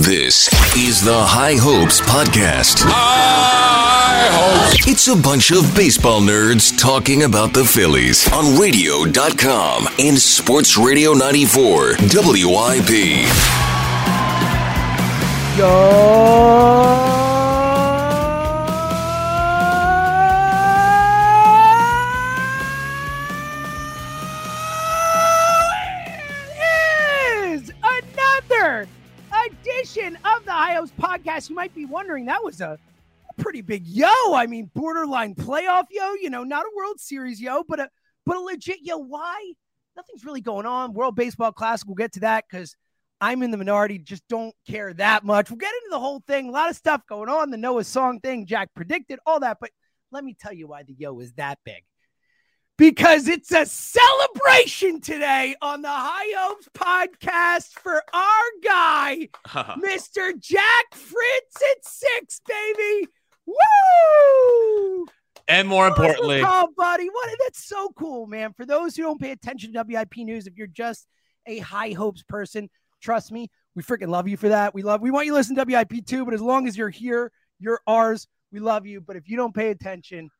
This is the High Hopes Podcast. High Hopes. It's a bunch of baseball nerds talking about the Phillies on radio.com and Sports Radio 94 WIP. is edition of the High Hopes podcast. You might be wondering, that was a, a pretty big yo. I mean, borderline playoff yo. You know, not a World Series yo, but a but a legit yo. Why? Nothing's really going on. World Baseball Classic. We'll get to that because I'm in the minority. Just don't care that much. We'll get into the whole thing. A lot of stuff going on. The Noah Song thing. Jack predicted all that. But let me tell you why the yo is that big because it's a celebration today on the High Hopes podcast for our guy, Mr. Jack Fritz at six, baby. Woo! And more importantly, oh, buddy, what? That's so cool, man. For those who don't pay attention to WIP news, if you're just a High Hopes person, trust me, we freaking love you for that. We love, we want you to listen to WIP too, but as long as you're here, you're ours. We love you. But if you don't pay attention,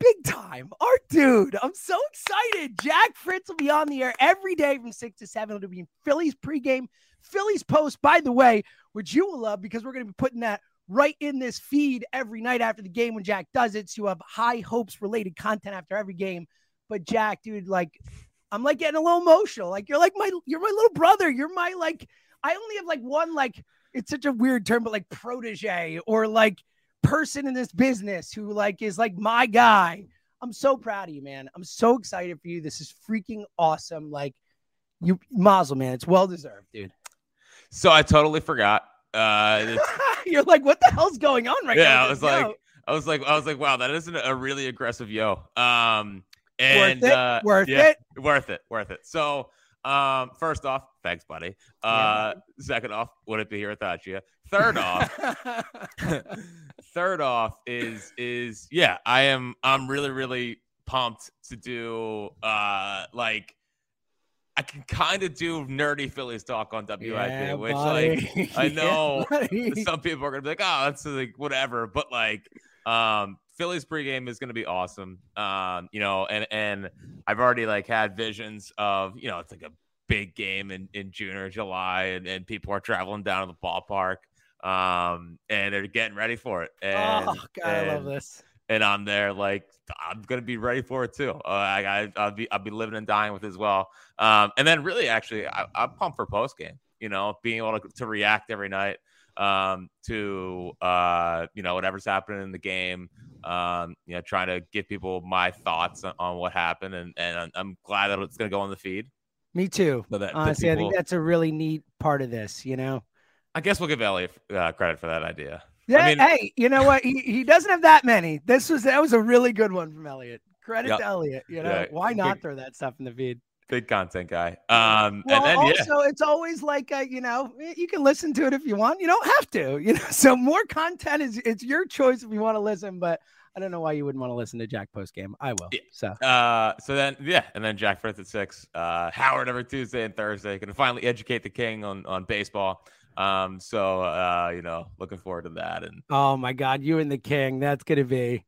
big time. Our dude, I'm so excited. Jack Fritz will be on the air every day from six to seven. It'll be in Phillies pregame, Phillies post, by the way, which you will love because we're going to be putting that right in this feed every night after the game when Jack does it. So you have high hopes related content after every game. But Jack, dude, like, I'm like getting a little emotional. Like, you're like my, you're my little brother. You're my, like, I only have like one, like, it's such a weird term, but like protege or like, person in this business who like is like my guy. I'm so proud of you, man. I'm so excited for you. This is freaking awesome. Like you Mazel, man. It's well deserved, dude. So I totally forgot. Uh You're like, what the hell's going on right yeah, now? Yeah, I was like, I was like, I was like, wow, that isn't a really aggressive yo. Um and worth it, uh, worth yeah, it. worth it, worth it. So um, first off, thanks, buddy. Uh, second off, wouldn't be here without you. Third off, third off is is yeah, I am I'm really really pumped to do uh like I can kind of do nerdy Phillies talk on WIP, Yeah, which buddy. like I know buddy. some people are gonna be like, oh, that's like whatever, but like um Phillies pregame is gonna be awesome. Um, you know, and and I've already like had visions of, you know, it's like a big game in, in June or July and, and people are traveling down to the ballpark. Um, and they're getting ready for it. And, oh God, I love this. and I'm there like I'm gonna be ready for it too. Uh, I, I I'll be I'll be living and dying with it as well. Um, and then really actually I, I'm pumped for post game. You know, being able to, to react every night um, to uh, you know whatever's happening in the game. Um, you know, trying to give people my thoughts on, on what happened, and and I'm- glad that it's gonna go on the feed. Me too. So that, that Honestly, I think that's a really neat part of this, you know. I guess we'll give Elliot uh, credit for that idea. Yeah, mean- hey, you know what? He, he doesn't have that many. This was that was a really good one from Elliot. Credit Yep. to Elliot. You know, Yeah, why not good- throw that stuff in the feed? big content guy. Um, well, and then also yeah, it's always like uh, you know you can listen to it if you want. You don't have to. You know, so more content is it's your choice if you want to listen. But I don't know why you wouldn't want to listen to Jack post game. I will. So uh, so then yeah, and then Jack Fritz at six. Uh, Howard every Tuesday and Thursday. Can finally educate the king on on baseball. Um, so uh, you know, looking forward to that. And oh my God, you and the king, that's gonna be.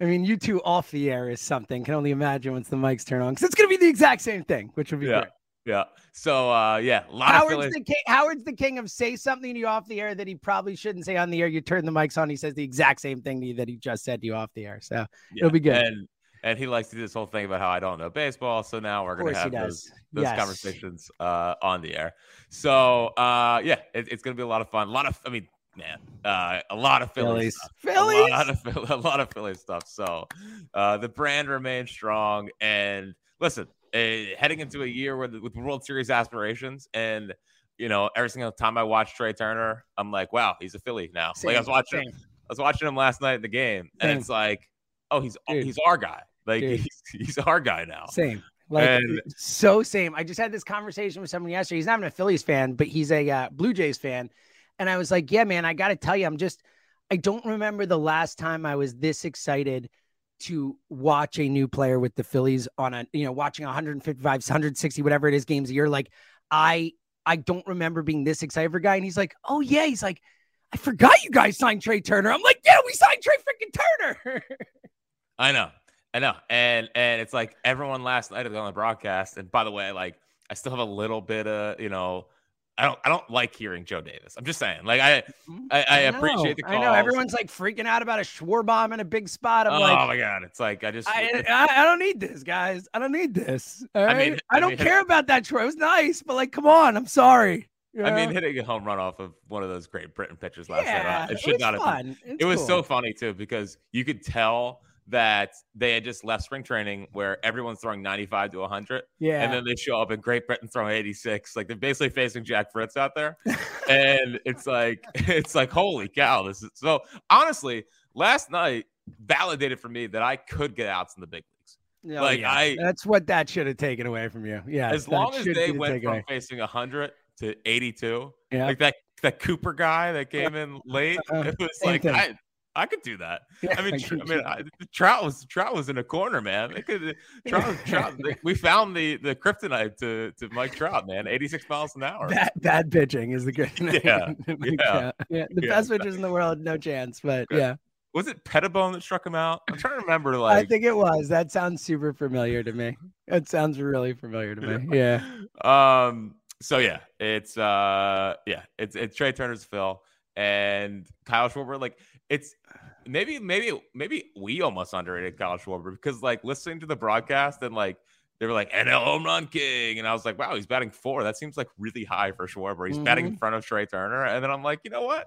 I mean, you two off the air is something. Can only imagine once the mics turn on because it's gonna be the exact same thing, which would be yeah. great. Yeah. So uh yeah, a lot Howard's of the king. Howard's the king of say something to you off the air that he probably shouldn't say on the air. You turn the mics on, he says the exact same thing to you that he just said to you off the air. So Yeah. it'll be good. And and he likes to do this whole thing about how I don't know baseball. So now we're gonna have those, those Yes. conversations uh on the air. So uh yeah, it, it's gonna be a lot of fun. A lot of I mean, man, uh a lot of Phillies. Phillies. A lot of Phil- a lot of Philly stuff. So uh the brand remains strong. And listen, uh, heading into a year with with World Series aspirations and you know, every single time I watch Trey Turner, I'm like, wow, he's a Philly now. like I was watching same. I was watching him last night in the game, and Same. it's like, oh, he's Dude. he's our guy. Like he's, he's our guy now. Same. Like And- so same. I just had this conversation with someone yesterday. He's not even a Phillies fan, but he's a uh, Blue Jays fan. And I was like, yeah, man, I got to tell you, I'm just, I don't remember the last time I was this excited to watch a new player with the Phillies on a, you know, watching 155, 160, whatever it is games a year. Like I, I don't remember being this excited for a guy. And he's like, oh yeah. He's like, I forgot you guys signed Trey Turner. I'm like, yeah, we signed Trey freaking Turner. I know, I know, and and it's like everyone last night on the broadcast. And by the way, like I still have a little bit of you know, I don't I don't like hearing Joe Davis. I'm just saying, like I mm-hmm. I, I, know. appreciate the I know everyone's like freaking out about a Schwarbomb in a big spot. I'm oh like, my god, it's like I just I, I, I don't need this, guys. I don't need this. All right? I, mean- I don't mean- care about that. Troy. It was nice, but like, come on. I'm sorry. You I mean, hitting a home run off of one of those great Britain pitchers last yeah, night. It should was not have. fun. been- It's it was cool. so funny too because you could tell that they had just left spring training where everyone's throwing 95 to 100 yeah. and then they show up in Great Britain throwing 86 like they're basically facing Jack Fritz out there and it's like it's like holy cow this is so honestly last night validated for me that I could get outs in the big leagues Oh, like, yeah. I- that's what that should have taken away from you. Yeah. as long as they went from takeaway. facing 100 to 82 yeah. like that that Cooper guy that came in late Uh, it was same like. I I could do that yeah, I mean, tr- I mean, I, Trout was Trout was in a corner, man. They could Trout, Trout. they- we found the the kryptonite to to Mike Trout, man. Eighty six miles an hour. Bad, bad pitching is the good. Yeah, yeah, yeah. The yeah. best pitchers in the world, no chance. But Yeah. yeah, Was it Pettibone that struck him out? I'm trying to remember. Like, I think it was. That sounds super familiar to me. It sounds really familiar to me. Yeah. Um. So yeah, it's uh yeah, it's it's Trey Turner's Phil and Kyle Schwarber. Like it's maybe maybe maybe we almost underrated Kyle Schwarber because like listening to the broadcast and like they were like NL home run king, and I was like, wow, he's batting four. That seems like really high for Schwarber. He's batting Mm-hmm. in front of Trey Turner, and then I'm like, you know what?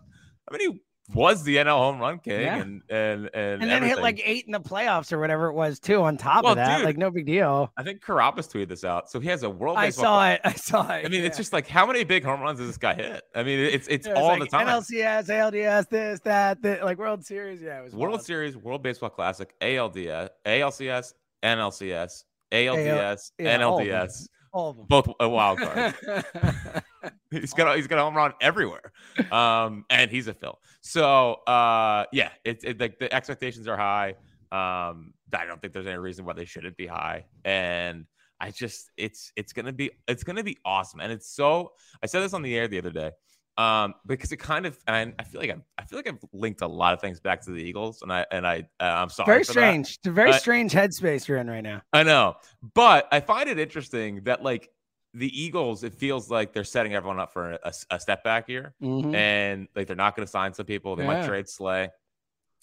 I mean, he was the NL home run king, Yeah. and and and And then hit like eight in the playoffs or whatever it was too on top Well, of that. dude, like no big deal. I think Carabas tweeted this out. So he has a world. I saw it. I saw it. I mean, it's just like how many big home runs does this guy hit? I mean, it's it's Yeah, it all like the time. NLCS, ALDS, this, that, that, like World Series. Yeah, it was World wild. Series, World Baseball Classic, ALDS, ALCS, NLCS, ALDS, yeah, all of. NLDS, All of them. both a wild card. he's got a, he's got a home run everywhere, um, and he's a Phil. So uh, yeah, it's it, like the expectations are high. Um, I don't think there's any reason why they shouldn't be high, and I just it's it's gonna be it's gonna be awesome, and it's so. I said this on the air the other day, um, because it kind of and I feel like I'm, I feel like I've linked a lot of things back to the Eagles, and I and I uh, I'm sorry. very for that. strange. It's a very Uh, strange headspace you're in right now. I know, but I find it interesting that like the Eagles, it feels like they're setting everyone up for a, a step back here, Mhm. and like they're not going to sign some people. They might trade Slay,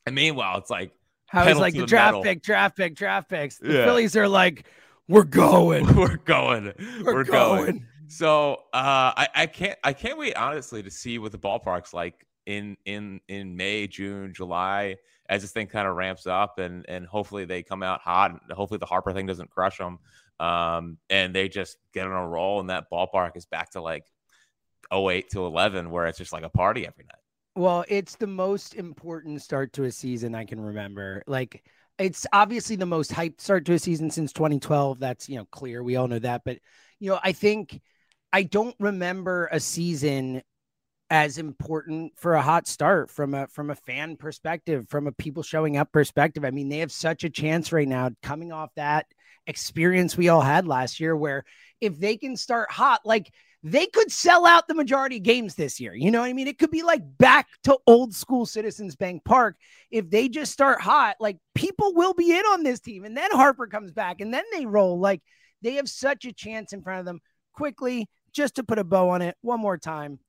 and meanwhile, it's like How he's like the the draft metal. pick, draft pick, draft picks. The Yeah. Phillies are like, we're going. we're going, We're, we're, going. going. So uh, I, I can't I can't wait honestly to see what the ballpark's like in in in May, June, July as this thing kind of ramps up and and hopefully they come out hot and hopefully the Harper thing doesn't crush them um, and they just get on a roll and that ballpark is back to like 08 to 11 where it's just like a party every night. Well, it's the most important start to a season I can remember. Like it's obviously the most hyped start to a season since 2012. That's you know clear. We all know that. But you know, I think I don't remember a season as important for a hot start from a from a fan perspective, from a people showing up perspective. I mean, they have such a chance right now coming off that experience we all had last year where if they can start hot, like they could sell out the majority of games this year. You know what I mean? It could be like back to old school Citizens Bank Park. If they just start hot, like people will be in on this team. And then Harper comes back and then they roll. Like they have such a chance in front of them. Quickly, just to put a bow on it one more time.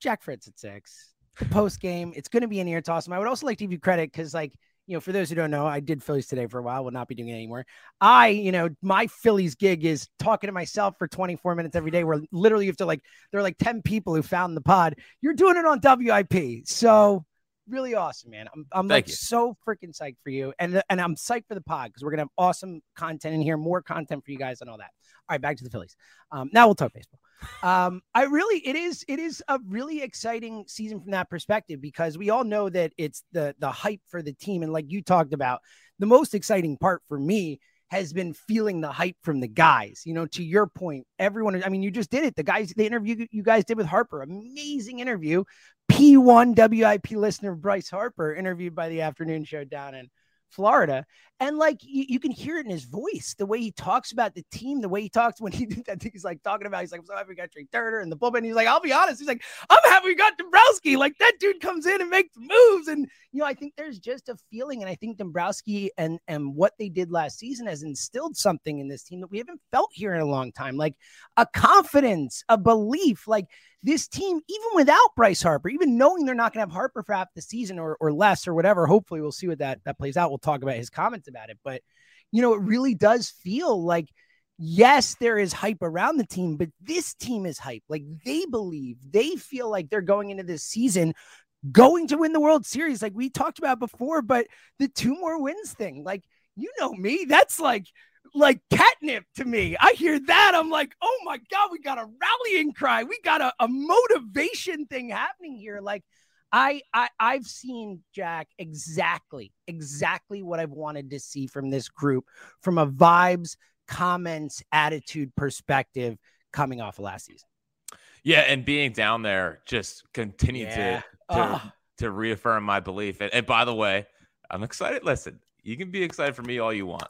Jack Fritz at six. The post game, it's going to be an ear toss. And I would also like to give you credit because, like, you know, for those who don't know, I did Phillies today for a while. Will not be doing it anymore. I, you know, my Phillies gig is talking to myself for 24 minutes every day. Where literally you have to like, there are like 10 people who found the pod. You're doing it on WIP, so really awesome, man. I'm, I'm like you. so freaking psyched for you, and and I'm psyched for the pod because we're gonna have awesome content in here, more content for you guys, and all that. All right, back to the Phillies. Um, now we'll talk baseball. Um, I really, it is, it is a really exciting season from that perspective because we all know that it's the the hype for the team, and like you talked about, the most exciting part for me has been feeling the hype from the guys. You know, to your point, everyone. I mean, you just did it. The guys, the interview you guys did with Harper, amazing interview. P1 WIP listener Bryce Harper, interviewed by the afternoon show down in Florida. And like you, you, can hear it in his voice, the way he talks about the team, the way he talks when he did that thing. He's like talking about, he's like, I'm so happy we got Trey Turner and the bullpen. He's like, I'll be honest. He's like, I'm happy we got Dombrowski. Like that dude comes in and makes moves. And, you know, I think there's just a feeling. And I think Dombrowski and, and what they did last season has instilled something in this team that we haven't felt here in a long time, like a confidence, a belief. Like this team, even without Bryce Harper, even knowing they're not going to have Harper for half the season or, or less or whatever, hopefully we'll see what that, that plays out. We'll talk about his comments about it. But, you know, it really does feel like, yes, there is hype around the team, but this team is hype. Like they believe, they feel like they're going into this season going to win the World Series, like we talked about before. But the two more wins thing, like, you know me, that's like, like catnip to me. I hear that. I'm like, oh my God, we got a rallying cry. We got a, a motivation thing happening here. Like, I, I I've seen Jack exactly, exactly what I've wanted to see from this group from a vibes, comments, attitude perspective coming off of last season. Yeah, and being down there just continued Yeah. to to, to reaffirm my belief. And, and by the way, I'm excited. Listen, you can be excited for me all you want,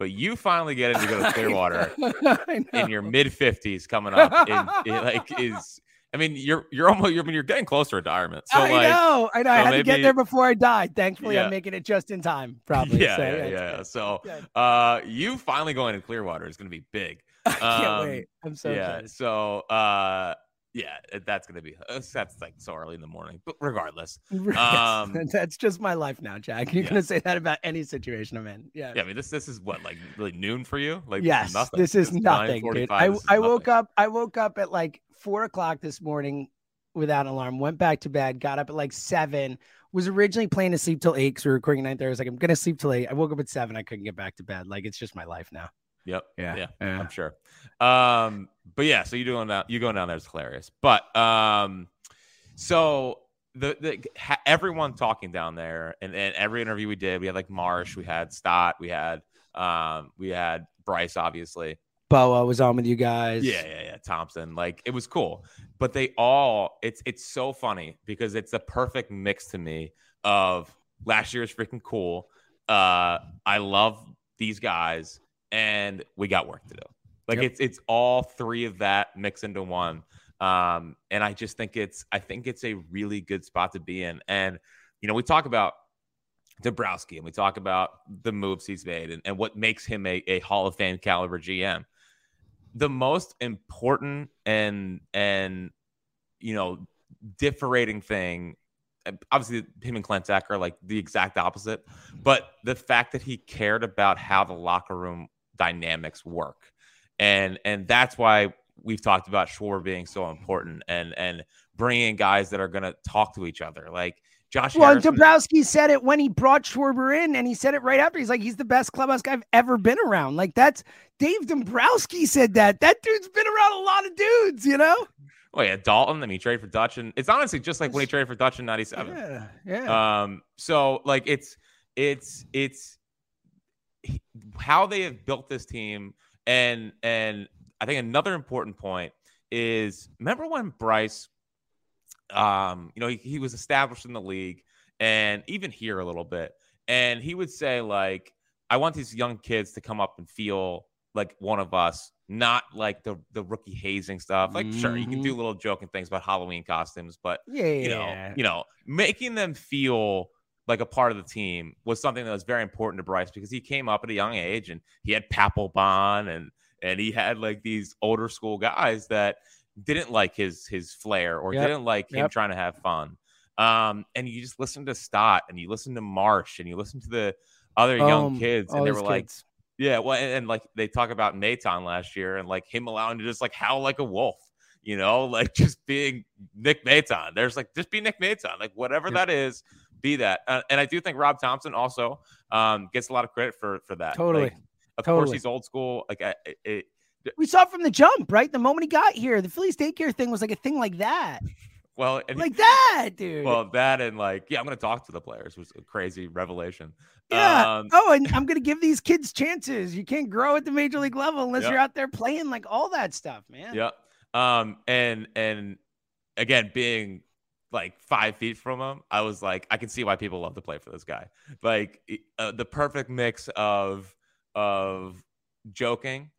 but you finally getting to go to Clearwater in your mid 50s coming up in, in, like is I mean you're you're almost you're, I mean, you're getting close to retirement. So I like know, I know. I so had to get there before I died. Thankfully, Yeah. I'm making it just in time. Probably. yeah, So, yeah, it's yeah. So uh you finally going to Clearwater is going to be big. I can't Um, wait. I'm so yeah. excited. So uh yeah, that's going to be uh, that's like so early in the morning. But regardless, Um, that's just my life now, Jack. You're yeah. gonna say that about any situation I'm in. Yeah. yeah, I mean this this is what like really noon for you? Like yes. nothing. This is It's nothing, dude. I I woke nothing. up. I woke up at like four o'clock this morning without an alarm. Went back to bed. Got up at like seven. Was originally planning to sleep till eight because we were recording nine thirty. I was like, I'm gonna sleep till eight. I woke up at seven. I couldn't get back to bed. Like it's just my life now. Yep. Yeah, Yeah. yeah. I'm sure. Um, but yeah, so you doing that? You going down there is hilarious. But um, so the the ha, everyone talking down there, and, and every interview we did, we had like Marsh, we had Stott, we had um, we had Bryce, obviously. Bohm was on with you guys. Yeah, yeah, yeah. Thompson. Like it was cool. But they all it's it's so funny because it's the perfect mix to me of last year's freaking cool. Uh I love these guys and we got work to do. Like Yep. it's it's all three of that mixed into one. Um and I just think it's I think it's a really good spot to be in. And you know, we talk about Dombrowski and we talk about the moves he's made and, and what makes him a, a Hall of Fame caliber GM the most important and and you know differing thing obviously him and Klentak are like the exact opposite but the fact that he cared about how the locker room dynamics work and and that's why we've talked about Schwarber being so important and and bringing guys that are going to talk to each other like Josh Well, Harrison Dombrowski said it when he brought Schwarber in, and he said it right after. He's like, he's the best clubhouse guy I've ever been around. Like that's Dave Dombrowski said that. That dude's been around a lot of dudes, you know. oh yeah Daulton I mean he traded for Dutch and it's honestly just like when he traded for Dutch in 97 Yeah, yeah. Um, so like it's it's it's how they have built this team, and and I think another important point is remember when Bryce, um, you know, he, he was established in the league, and even here a little bit, and he would say like, I want these young kids to come up and feel like one of us, not like the the rookie hazing stuff. Like, sure, you can do little joking things about Halloween costumes, but Yeah, you know, you know, making them feel like a part of the team was something that was very important to Bryce because he came up at a young age and he had Papelbon and and he had like these older school guys that didn't like his his flair or Yep. didn't like him Yep. trying to have fun. Um, and you just listen to Stott and you listen to Marsh and you listen to the other young Um, kids and they were like, yeah, well, and, and, like they talk about Maton last year and like him allowing to just like howl like a wolf, you know, like just being Nick Maton. There's like just be Nick Maton, like whatever that is, be that. Uh, and I do think Rob Thompson also um, gets a lot of credit for for that. Totally. Like, of course, he's old school. Like I, it, it, we saw from the jump, right? The moment he got here, the Phillies daycare thing was like a thing like that, well, and like that, dude. well, that and like yeah, I'm gonna talk to the players was a crazy revelation. Yeah. Um, oh, and I'm gonna give these kids chances. You can't grow at the major league level unless Yeah. you're out there playing like all that stuff, man. Yeah. Um, and and again, being like five feet from him, I was like, I can see why people love to play for this guy. Like uh, the perfect mix of of joking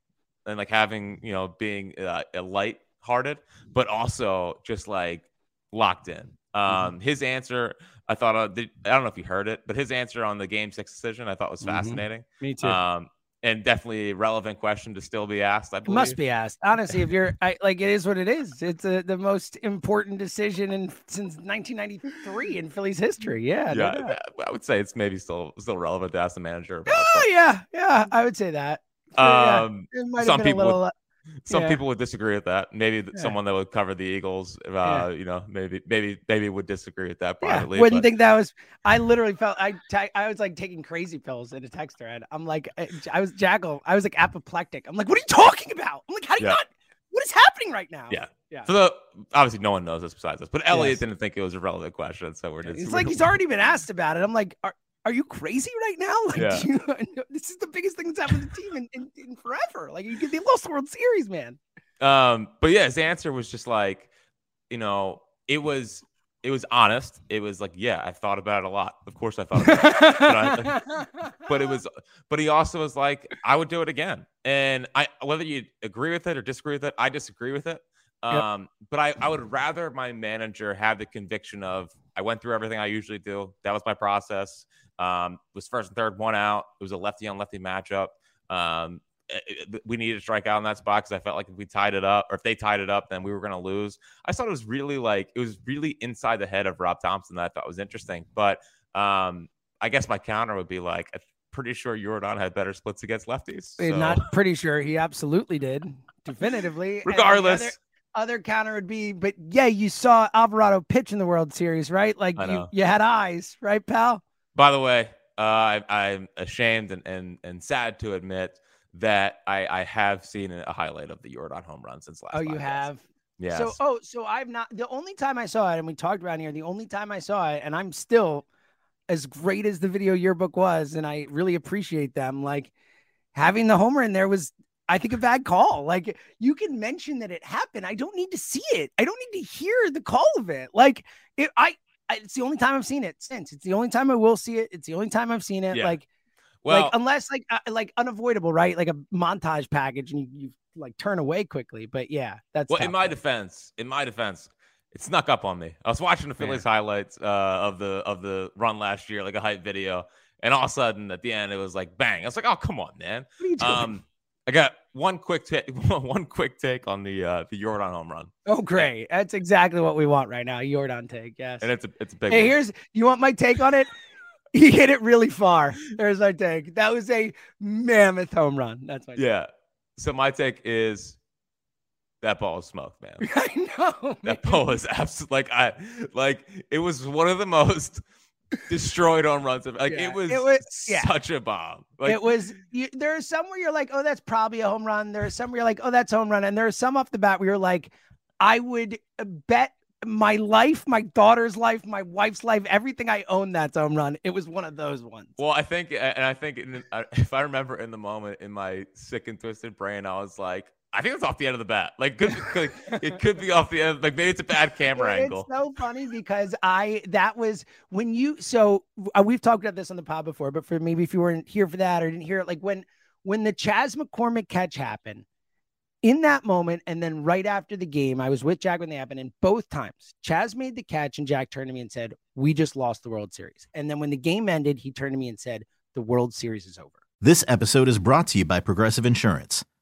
and like having you know being uh, a light-hearted, but also just like locked in. Um, his answer, I thought, uh, the, I don't know if you heard it, but his answer on the game six decision, I thought was Mhm. fascinating. Me too. Um, and definitely a relevant question to still be asked. I It believe. must be asked. Honestly, if you're I, like, it is what it is. It's uh the most important decision in since 1993 in Phillies history. Yeah. yeah. I would say it's maybe still still relevant to ask the manager about. Oh yeah, yeah. I would say that. Yeah, um, it might have some a people little. would, uh, some yeah. people would disagree with that. Maybe Yeah. someone that would cover the Eagles, uh, Yeah. you know, maybe maybe maybe would disagree with that Yeah, wouldn't but- think that was. I literally felt I ta- I was like taking crazy pills in a text thread. I'm like, I I was jackal. I was like apoplectic. I'm like, what are you talking about? I'm like, how do you not? What is happening right now? Yeah. Yeah. So the, obviously no one knows this besides us, but Elliot Yes. didn't think it was a relevant question, so we're just. It's like he's already been asked about it. I'm like, are, are you crazy right now? Like, Yeah. you, this is the biggest thing that's happened to the team in, in, in forever. Like, you get the lost World Series, man. Um, but yeah, his answer was just like, you know, it was it was honest. It was like, yeah, I thought about it a lot. Of course, I thought about it. but it was but he also was like i would do it again and i whether you agree with it or disagree with it i disagree with it Yep. um but i i would rather my manager have the conviction of i went through everything i usually do that was my process um was first and third one out it was a lefty on lefty matchup um it- it- we needed to strike out in that spot because I felt like if we tied it up or if they tied it up, then we were going to lose. I thought it was really like it was really inside the head of Rob Thompson that I thought was interesting. But um, I guess my counter would be like, I'm pretty sure Jordan had better splits against lefties. So- Not pretty sure he absolutely did, definitively. Regardless. other, other counter would be, but yeah, you saw Alvarado pitch in the World Series, right? Like, you, you had eyes, right, pal? By the way, uh, I, I'm ashamed and, and and sad to admit that I, I have seen a highlight of the Jordan home run since last. Oh, you podcast. have. Yeah. So, oh, so I've not. The only time I saw it, and we talked around here, the only time I saw it, and I'm still as great as the video yearbook was, and I really appreciate them. Like having the homer in there was, I think, a bad call. Like you can mention that it happened. I don't need to see it. I don't need to hear the call of it. Like it, I, I it's the only time I've seen it since. It's the only time I will see it. It's the only time I've seen it. Yeah. Like, well, like unless like uh, like unavoidable, right? Like a montage package, and you, you like turn away quickly. But yeah, that's Well, in my defense, in my defense, it snuck up on me. I was watching the Phillies highlights uh, of the of the run last year, like a hype video, and all of a sudden at the end it was like bang. I was like, oh come on, man. What are you doing? Um, I got one quick take, one quick take on the uh, the Jordan home run, Oh, great. That's exactly what we want right now. Jordan take. Yes. and it's a it's a big. Hey, one. here's you want my take on it? He hit it really far. There's my take. That was a mammoth home run. That's my take. yeah. So my take is that ball is smoked, man. I know. That man. ball is absolutely like I like it was one of the most destroyed home runs. Of, like Yeah, it was, it was- yeah. such a bomb. Like it was you, there are some where you're like, oh, that's probably a home run. There are some where you're like, oh, that's home run. And there are some off the bat where you're like, I would uh, bet my life, my daughter's life, my wife's life, everything I own that's home run. It was one of those ones. Well, I think, and I think, in, if I remember in the moment in my sick and twisted brain, I was like, I think it's off the end of the bat. Like, could, like it could be off the end. Like maybe it's a bad camera it's angle. It's so funny because I that was when you. So uh, we've talked about this on the pod before, but for maybe if you weren't here for that or didn't hear it, like when when the Chas McCormick catch happened, in that moment, and then right after the game, I was with Jack when they happened, and both times Chas made the catch, and Jack turned to me and said, "We just lost the World Series." And then when the game ended, he turned to me and said, "The World Series is over." This episode is brought to you by Progressive Insurance.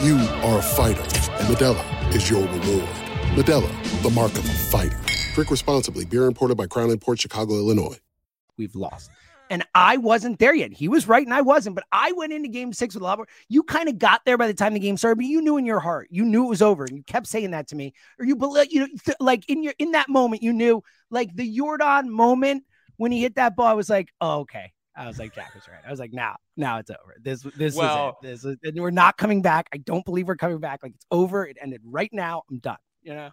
You are a fighter, and Modelo is your reward. Modelo, the mark of a fighter. Drink responsibly. Beer imported by Crown Port Chicago, Illinois. We've lost. And I wasn't there yet. He was right and I wasn't, but I went into game six with a lot more. You kind of got there by the time the game started, but you knew in your heart, you knew it was over. And you kept saying that to me. Or you you know, th- like in your in that moment, you knew like the Jordan moment when he hit that ball, I was like, oh, okay. I was like, Jack was right. I was like, now, now it's over. This, this Well- is it. This is, we're not coming back. I don't believe we're coming back. Like it's over. It ended right now. I'm done. You know.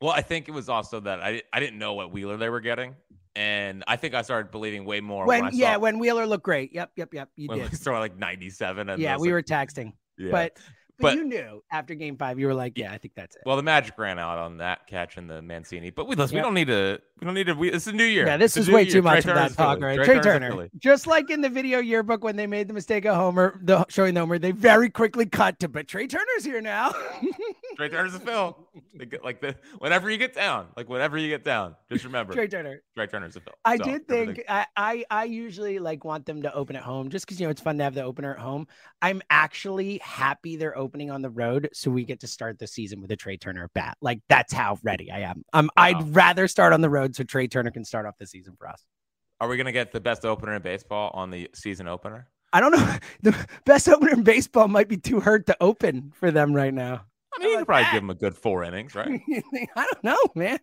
Well, I think it was also that I I didn't know what Wheeler they were getting, and I think I started believing way more When, when, I yeah, saw when Wheeler looked great. Yep, yep, yep. You did. we saw like ninety seven. And Yeah, we like, were texting. yeah. But But, But- you knew after game five, you were like, yeah, I think that's it. Well, the magic ran out on that catch and the Mancini. But we listen, Yep. we don't need to. We don't need to. We, it's a new year. Yeah, this is way year. too much Trey of that talk, right? Trey Trey Turner's Turner. Just like in the video yearbook when they made the mistake of Homer, the showing the Homer, they very quickly cut to, but Trey Turner's here now. Trey Turner's a Phil. Like, like the whenever you get down, like whenever you get down, just remember Trey Turner. Trey Turner's a Phil. I So, did think I, I I usually like want them to open at home just because you know it's fun to have the opener at home. I'm actually happy they're opening on the road so we get to start the season with a Trey Turner bat. Like that's how ready I am. Um, Wow. I'd rather start on the road so Trey Turner can start off the season for us. Are we gonna get the best opener in baseball on the season opener? I don't know. The best opener in baseball might be too hurt to open for them right now. I mean, you could probably that? give him a good four innings, right? I don't know, man.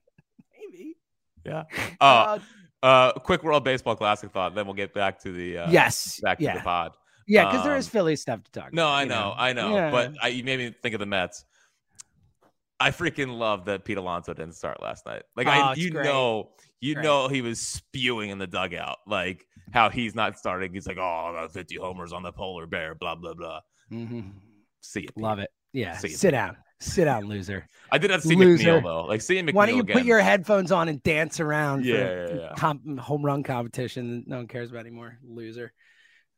Maybe. Yeah. Uh, Uh, uh, quick World Baseball Classic thought. Then we'll get back to the uh, yes. back to yeah. the pod. Yeah, because there is Um, Philly stuff to talk No, about. I you know, I know, Yeah. but I, you made me think of the Mets. I freaking love that Pete Alonso didn't start last night. Like Oh, I, you great. know, you Great. know, he was spewing in the dugout, like how he's not starting. He's like, oh, I 50 homers on the polar bear, blah blah blah. Mhm. See you, Love it. Yeah. See Sit down. Sit down, loser. I did not see Loser. McNeil though. Like seeing McNeil Why don't you again. put your headphones on and dance around Yeah, for yeah, yeah. comp- home run competition no one cares about anymore? Loser.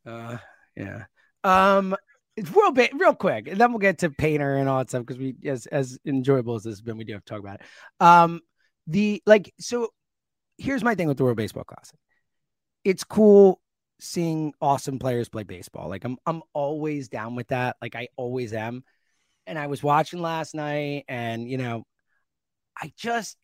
Uh, yeah. Um, it's real bit, real quick, and then we'll get to Painter and all that stuff because we, as as enjoyable as this has been, we do have to talk about it. Um, the like, so here's my thing with the World Baseball Classic. It's cool seeing awesome players play baseball. Like I'm, I'm always down with that. Like I always am. And I was watching last night, and you know, I just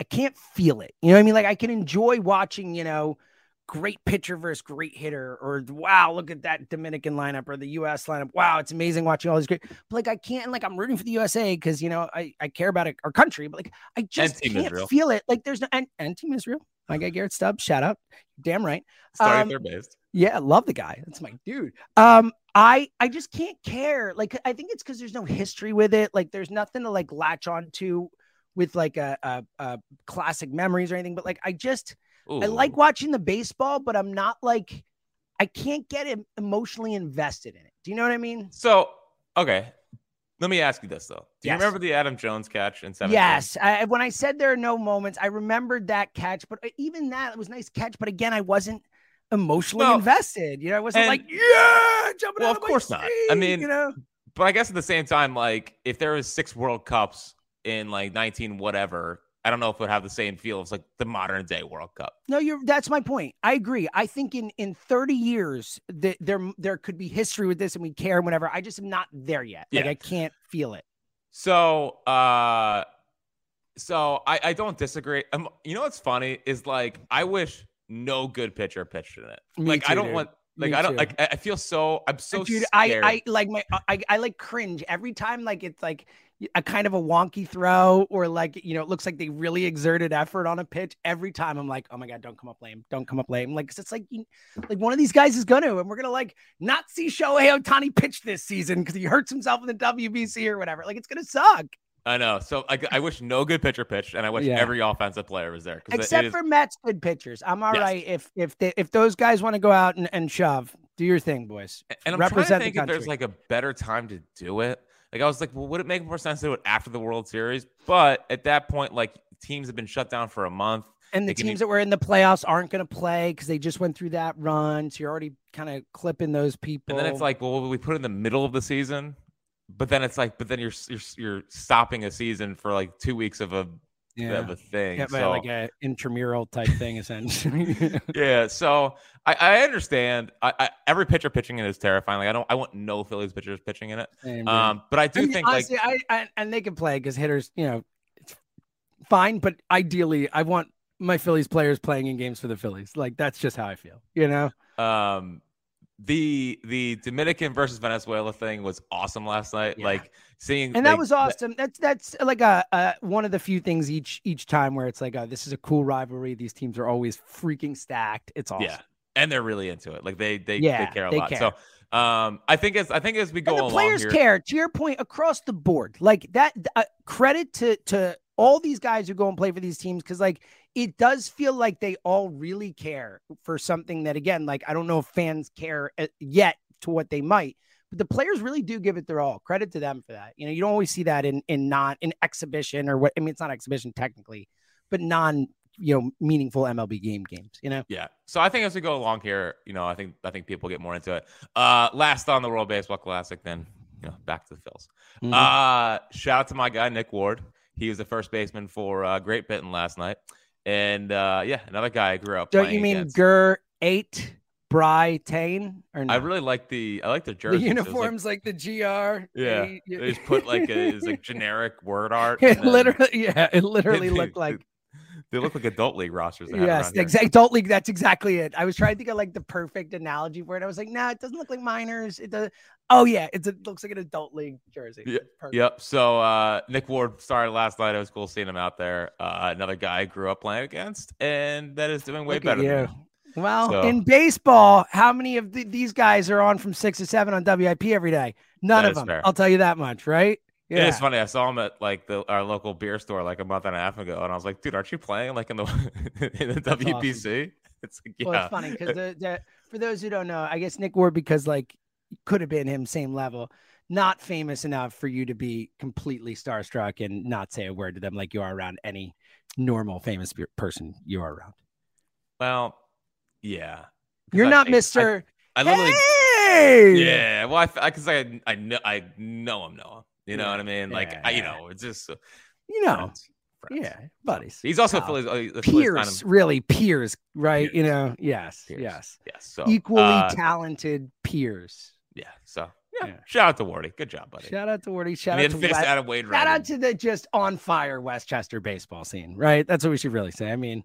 I can't feel it. You know what I mean? Like I can enjoy watching, you know, great pitcher versus great hitter, or wow, look at that Dominican lineup or the US lineup. Wow, it's amazing watching all these great. But like I can't like I'm rooting for the USA because you know I, I care about it, our country, but like I just can't Israel. feel it. Like there's no and, and Team Israel. I got Garrett Stubbs, shout out. Damn right. starting um, third base. Yeah, love the guy. That's my dude. Um, I I just can't care. Like I think it's because there's no history with it. Like there's nothing to like latch on to with like a, a, a classic memories or anything. But like I just I like watching the baseball, but I'm not like I can't get emotionally invested in it. Do you know what I mean? So okay, let me ask you this though. Do you remember the Adam Jones catch in 17? Yes. I, when I said there are no moments, I remembered that catch, but uh, even that it was a nice catch. But again, I wasn't emotionally No. invested. You know, I wasn't like, yeah, jumping Well, out of my course not. I mean, you know, But I guess at the same time, like if there was six World Cups in like 19 whatever, I don't know if it would have the same feel as like the modern day World Cup. No, you're that's my point. I agree. I think in in 30 years that there there could be history with this and we care and whatever. I just am not there yet. Like Yeah. I can't feel it. So, uh, so I, I don't disagree. Um, you know what's funny is like I wish no good pitcher pitched in it. Me like I don't dude. want like Me I don't too. like I I feel so I'm so Dude, scared. I I like my I, I like cringe every time like it's like a kind of a wonky throw or like you know it looks like they really exerted effort on a pitch every time I'm like oh my god don't come up lame don't come up lame like 'cause it's like you, like one of these guys is gonna and we're gonna like not see Shohei Ohtani pitch this season because he hurts himself in the WBC or whatever like it's gonna suck I know. So I, I wish no good pitcher pitched, and I wish Yeah. every offensive player was there. 'cause it- it except is- for Mets good pitchers I'm all Yes. right if if they, if those guys want to go out and, and shove do your thing boys and I'm represent trying the to think if there's like a better time to do it. Like I was like, well, would it make more sense to do it after the World Series? But at that point, like teams have been shut down for a month. And the teams that were in the playoffs aren't going to play because they just went through that run. So you're already kind of clipping those people. And then it's like, well, will we put it in the middle of the season? But then it's like, but then you're you're you're stopping a season for like two weeks of a yeah, of a thing. yeah, so like a intramural type thing, essentially. yeah, so I, I understand. I, I every pitcher pitching in is terrifying. Like I don't I want no Phillies pitchers pitching in it. Same. Um, but I do think honestly, like I, I and they can play because hitters, you know, it's fine. But ideally, I want my Phillies players playing in games for the Phillies. Like that's just how I feel. You know. um the the Dominican versus Venezuela thing was awesome last night. Yeah. Like seeing and that like, was awesome. That's that's like a, a one of the few things each each time where it's like, uh, this is a cool rivalry. These teams are always freaking stacked. It's awesome. Yeah, and they're really into it. Like they they, Yeah, they care a they lot. care. So um, I think as I think as we go and the along players here, care. To your point, across the board, like that. Uh, credit to to all these guys who go and play for these teams because like it does feel like they all really care for something that again, like I don't know if fans care uh, yet to what they might. but the players really do give it their all. Credit to them for that. You know, you don't always see that in in not in exhibition or what I mean, it's not exhibition technically, but non you know meaningful MLB game games. You know. Yeah. So I think as we go along here, you know, I think I think people get more into it. Uh, last on the World Baseball Classic, then you know, back to the Phils. Mm-hmm. Uh, shout out to my guy Nick Ward. He was the first baseman for uh, Great Britain last night, and uh, yeah, another guy I grew up. Don't you mean against. Gur eight? Bry Tane or no? I really like the I like the jersey. The uniforms like, like, the GR. Yeah, they just put like a it's like generic word art. It literally, yeah, it literally they, looked like they look like adult league rosters. Yes, exactly. Adult league. That's exactly it. I was trying to think of like the perfect analogy for it. I was like, nah, it doesn't look like minors. It does. Oh yeah, it's a, it looks like an adult league jersey. Yeah. Yep. So uh, Nick Ward started last night. It was cool seeing him out there. Uh, another guy I grew up playing against, and that is doing way look better than me. Well, So- in baseball, how many of the, these guys are on from six to seven on WIP every day? None That of them. fair. I'll tell you that much, right? Yeah. It is funny. I saw him at like the our local beer store like a month and a half ago, and I was like, "Dude, aren't you playing like in the in the That's awesome. WPC?" It's like, yeah. Well, it's funny because for those who don't know, I guess Nick Ward, because like could have been him same level, not famous enough for you to be completely starstruck and not say a word to them like you are around any normal famous person you are around. well, yeah, You're I not Mr. I, I literally, Hey! yeah. Well, I because I, I know I know him, know him. You know Yeah, what I mean? Like I, you know, it's just uh, You know, friends, friends. yeah, buddies. He's also. Uh, peers, kind of- really peers, right? You know, yes, Peers. yes, yes. So equally uh, talented peers. Yeah. So yeah. Yeah. Shout out to Wardy. Good job, buddy. Shout out to Wardy. Shout and out to fist Wes- out of Wade Shout out to the just on fire Westchester baseball scene, right? That's what we should really say. I mean,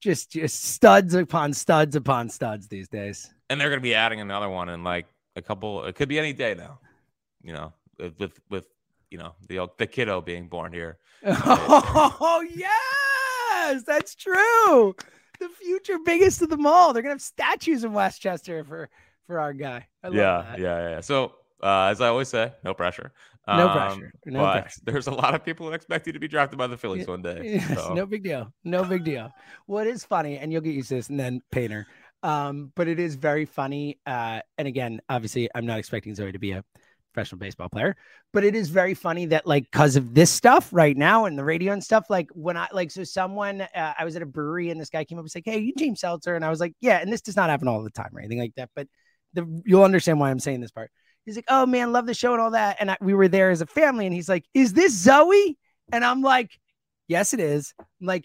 just just studs upon studs upon studs these days. and they're going to be adding another one in like a couple. It could be any day now. You know, with with, you know the the kiddo being born here. Oh yes, that's true. The future biggest of them all. They're gonna have statues in Westchester for for our guy. I love yeah, that. yeah, yeah. So uh, as I always say, no pressure. No Um, pressure, no but pressure. there's a lot of people who expect you to be drafted by the Phillies one day. Yes, so. no big deal. No big deal. What is funny, and you'll get used to this, and then Painter. Um, but it is very funny. Uh, and again, obviously, I'm not expecting Zoe to be a professional baseball player, but it is very funny that like because of this stuff right now and the radio and stuff, like when I like so someone uh, I was at a brewery and this guy came up and was like, Hey, you James Seltzer, and I was like, Yeah, and this does not happen all the time or anything like that, but the you'll understand why I'm saying this part. He's like, Oh man, love the show and all that. And I, we were there as a family, and he's like, Is this Zoe? And I'm like, Yes, it is. I'm like,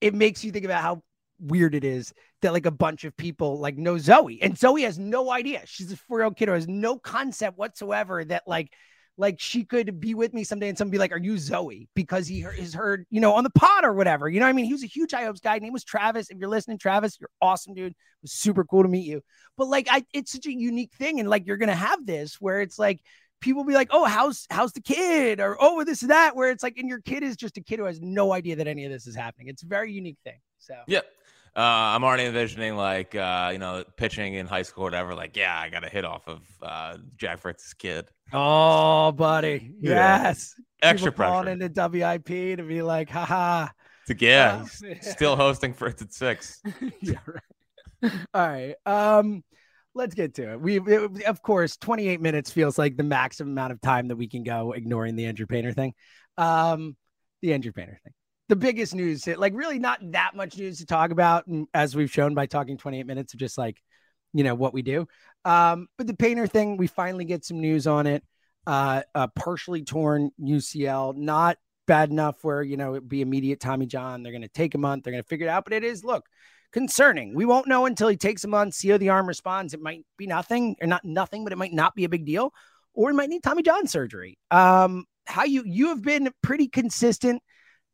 it makes you think about how weird it is that like a bunch of people like know Zoe and Zoe has no idea. She's a four year old kid who has no concept whatsoever that like like she could be with me someday and someone be like, Are you Zoe? Because he has heard, you know, on the pod or whatever. You know what I mean? He was a huge high hopes guy. Name was Travis. If you're listening, Travis, you're awesome, dude. It was super cool to meet you. But like I it's such a unique thing. And like you're gonna have this where it's like people be like, Oh, how's how's the kid? Or oh, this and that, where it's like, and your kid is just a kid who has no idea that any of this is happening. It's a very unique thing. So Yep. Uh, I'm already envisioning like uh, you know pitching in high school or whatever. Like, yeah, I got a hit off of uh, Jack Fritz's kid. Oh, buddy. Yeah. Yes. Extra People pressure. into WIP to be like, haha. To, yeah, Oh, yeah. still hosting Fritz at six. yeah, right. All right. Um, let's get to it. We, it- of course, 28 minutes feels like the maximum amount of time that we can go ignoring the Andrew Painter thing. Um, the Andrew Painter thing. The biggest news, like really not that much news to talk about, mm, as we've shown by talking 28 minutes of just like, you know, what we do. Um, but the Painter thing, we finally get some news on it. Uh, a partially torn UCL, not bad enough where, you know, it'd be immediate Tommy John. They're going to take a month, they're going to figure it out. But it is, look, concerning. We won't know until he takes a month, see how the arm responds. It might be nothing or not nothing, but it might not be a big deal, or it might need Tommy John surgery. Um, how you you have been pretty consistent.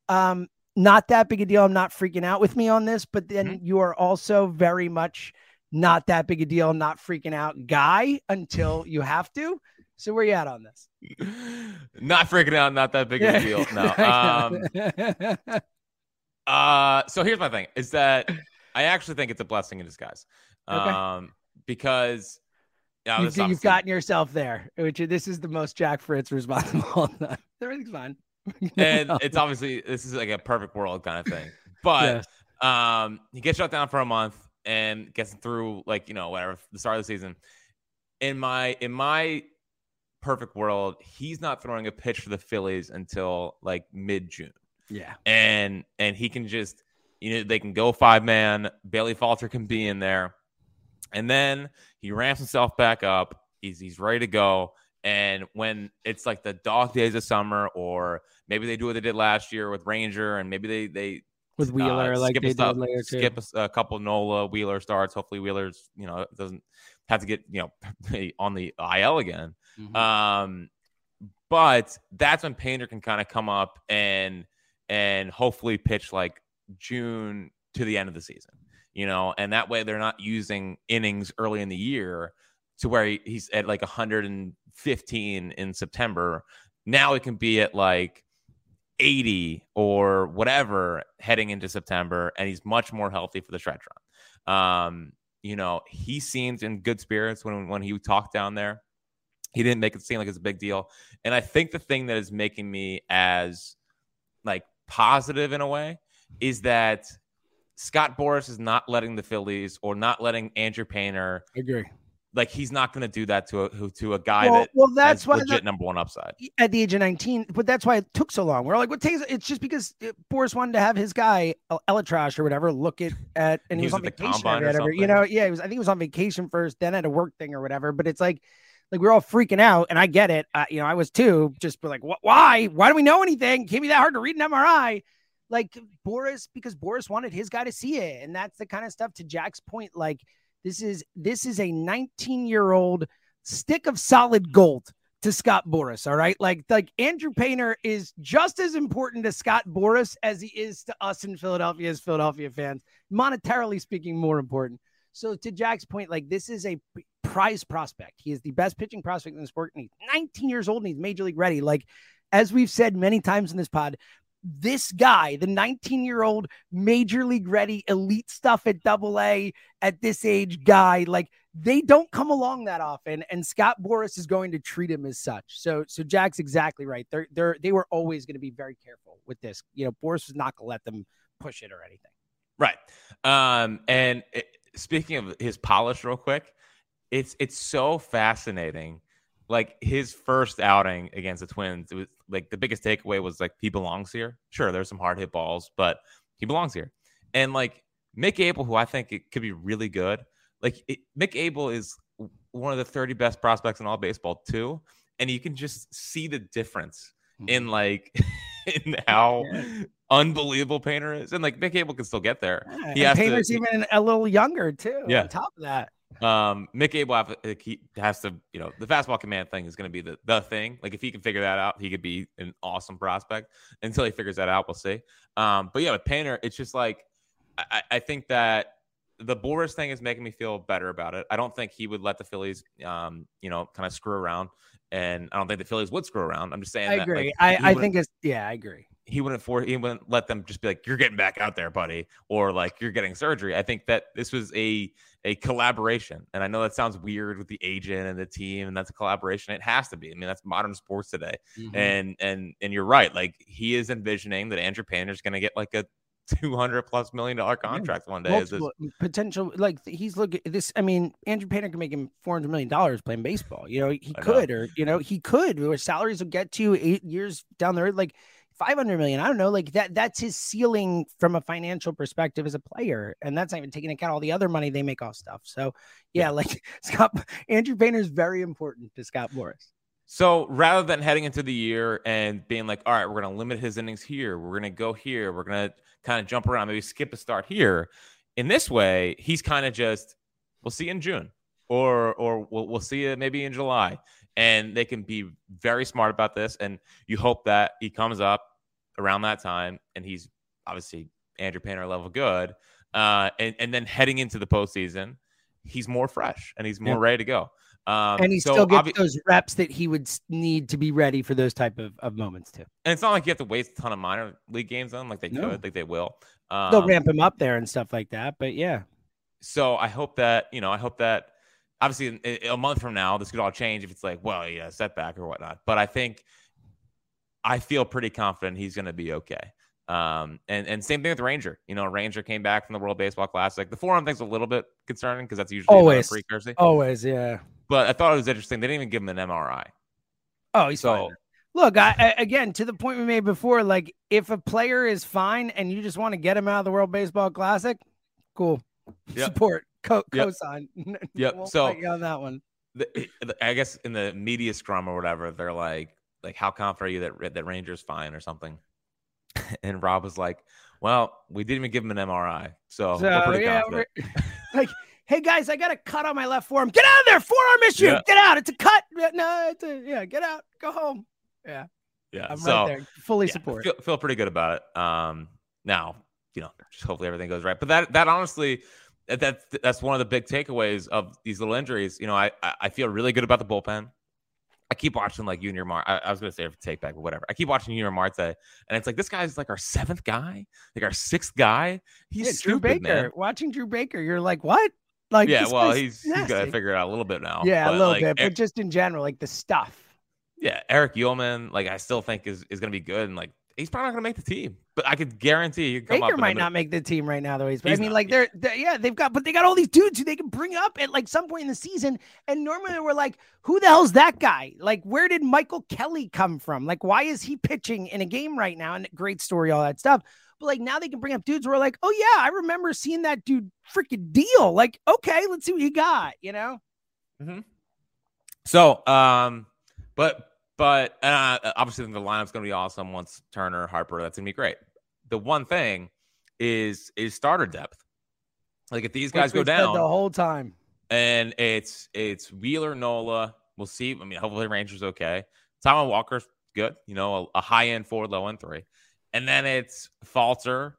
Um, not that big a deal. I'm not freaking out with me on this, but then you are also very much not that big a deal, not freaking out guy until you have to. So where you at on this? not freaking out, not that big of a deal. No. Um, Uh, so here's my thing: is that I actually think it's a blessing in disguise, Okay. um, because yeah, you've, you've gotten yourself there, which this is the most Jack Fritz responsible. Everything's fine. and it's obviously this is like a perfect world kind of thing. But Yes. um, he gets shut down for a month and gets through like you know whatever the start of the season. in my in my perfect world, he's not throwing a pitch for the Phillies until like mid June. Yeah. And and he can just you know they can go five man. Bailey Falter can be in there, and then he ramps himself back up. He's he's ready to go. And when it's like the dog days of summer, or maybe they do what they did last year with Ranger, and maybe they they with Wheeler, uh, like skip they a stop, did later too. skip a, a, couple Nola Wheeler starts. Hopefully Wheeler's you know doesn't have to get you know on the IL again. Mm-hmm. Um, but that's when Painter can kind of come up and and hopefully pitch like June to the end of the season, you know, and that way they're not using innings early in the year to where he's at like 115 in September. Now it can be at like 80 or whatever heading into September, and he's much more healthy for the stretch run. Um, you know, he seemed in good spirits when when he talked down there. He didn't make it seem like it's a big deal. And I think the thing that is making me as like positive in a way is that Scott Boras is not letting the Phillies or not letting Andrew Painter. I agree. Like he's not going to do that to a to a guy well, that well that's why legit number one upside. at the age of 19 but that's why it took so long. We're like what takes it's just because it, Boras wanted to have his guy ElAttrache or whatever look at at and he, He was, was on at vacation or combine or whatever you know? Yeah he was I think he was on vacation first then at a work thing or whatever but it's like like we're all freaking out and I get it. Uh, you know I was too just like what why? Why do we know anything? Can't be that hard to read an MRI like Boras because Boras wanted his guy to see it and that's the kind of stuff to Jack's point like this is this is a 19 year old stick of solid gold to Scott Boras. All right. Like, like Andrew Painter is just as important to Scott Boras as he is to us in Philadelphia as Philadelphia fans, monetarily speaking, more important. So to Jack's point, like this is a prize prospect. He is the best pitching prospect in the sport, and he's 19 years old and he's major league ready. Like, as we've said many times in this pod, this guy, the 19 year old major league ready elite stuff at double A at this age guy, like they don't come along that often. And Scott Boras is going to treat him as such. So, so Jack's exactly right. They're, they're, they were always going to be very careful with this. You know, Boras was not going to let them push it or anything. Right. Um, and it, speaking of his polish, real quick, it's it's so fascinating. Like his first outing against the Twins, it was like the biggest takeaway was like he belongs here. Sure, there's some hard hit balls, but he belongs here. And like Mick Abel, who I think it could be really good. Like it, Mick Abel is one of the 30 best prospects in all baseball too, and you can just see the difference mm-hmm. in like in how unbelievable Painter is, and like Mick Abel can still get there. Yeah, he and Painter's to, even a little younger too. Yeah. On top of that, um, Mick Abel he has to, you know, the fastball command thing is going to be the, the thing. Like if he can figure that out, he could be an awesome prospect. Until he figures that out, we'll see. Um, but yeah, with Painter, it's just like I, I think that the Boras thing is making me feel better about it. I don't think he would let the Phillies, um, you know, kind of screw around, and I don't think the Phillies would screw around. I'm just saying. I that, agree. like, I, I think it's yeah, I agree. He wouldn't for he wouldn't let them just be like you're getting back out there buddy or like you're getting surgery. I think that this was a a collaboration and i know that sounds weird with the agent and the team and that's a collaboration. It has to be. I mean that's modern sports today. Mhm. and and and you're right like he is envisioning that andrew Painter's going to get like a 200 plus million dollar contract one day as this- potential like he's looking this i mean andrew painter can make him 400 million dollars playing baseball you know he I know. could or you know he could or salaries will get to eight years down the road like 500 million i don't know like that that's his ceiling from a financial perspective as a player and that's not even taking into account all the other money they make off stuff so yeah, like scott andrew painter is very important to scott Boras. So rather than heading into the year and being like, all right, we're going to limit his innings here, we're going to go here, we're going to kind of jump around, maybe skip a start here. In this way, he's kind of just, we'll see you in June, or or we'll, we'll see you maybe in July, and they can be very smart about this. And you hope that he comes up around that time, and he's obviously Andrew Painter level good, uh, and and then heading into the postseason, he's more fresh and he's more Yep. ready to go. Um, and he so still gets obvi- those reps that he would need to be ready for those type of, of moments too And it's not like you have to waste a ton of minor league games on, like they No. could, like they will. Um, they'll ramp him up there and stuff like that but yeah So I hope that you know, I hope that obviously a month from now, this could all change if it's like, well, yeah, setback or whatnot. But I think I feel pretty confident he's going to be okay. Um, and and same thing with Ranger. You know, Ranger came back from the World Baseball Classic. The forearm thing's a little bit concerning because that's usually always precursor. always yeah But I thought it was interesting. They didn't even give him an MRI. Oh, he's so. fine. Look, I, I, again to the point we made before. Like, if a player is fine and you just want to get him out of the World Baseball Classic, cool. Yep. Support, co- Yep. cosign. Yep. We'll So- you on that one. the, I guess in the media scrum or whatever, they're like, like, how confident are you that that Ranger's fine or something? And Rob was like, well, we didn't even give him an MRI, so, So yeah, like, hey guys, I got a cut on my left forearm. Get out of there, forearm issue. Yeah. Get out. It's a cut. No, it's a, yeah. Get out. Go home. Yeah, Yeah, I'm so right there. Fully yeah, support. Feel, feel pretty good about it. Um, now, you know, just hopefully everything goes right. But that that honestly, that's that's one of the big takeaways of these little injuries. You know, I I feel really good about the bullpen. I keep watching like Junior Marte. I, I was gonna say take back, but whatever. I keep watching Junior Marte, and it's like this guy's like our seventh guy, like our sixth guy. He's yeah, Drew stupid, Baker. man. Watching Drew Baker, you're like, what? Like, yeah, well, he's he's got to figure it out a little bit now. Yeah, a little like, bit, but just in general, like the stuff. yeah, Erich Uelmen, like I still think is is gonna be good, and like he's probably not gonna make the team, but I could guarantee up Baker might not make the team right now, though. He's, I He's mean, not, like they're, they're, yeah, they've got, but they got all these dudes who they can bring up at like some point in the season. And normally we're like, who the hell's that guy? Like, where did Michael Kelly come from? Like, why is he pitching in a game right now? And great story, all that stuff. But like now they can bring up dudes who are like, oh yeah, I remember seeing that dude freaking deal. Like, okay, let's see what he got. You know? So, um, but but uh, obviously the lineup's going to be awesome once Turner, Harper. That's going to be great. The one thing is is starter depth. Like if these guys go down, the whole time. and it's it's Wheeler, Nola. We'll see. I mean, hopefully Rangers okay. Taijuan Walker's good. You know, a, a high end four, low end three, and then it's Falter,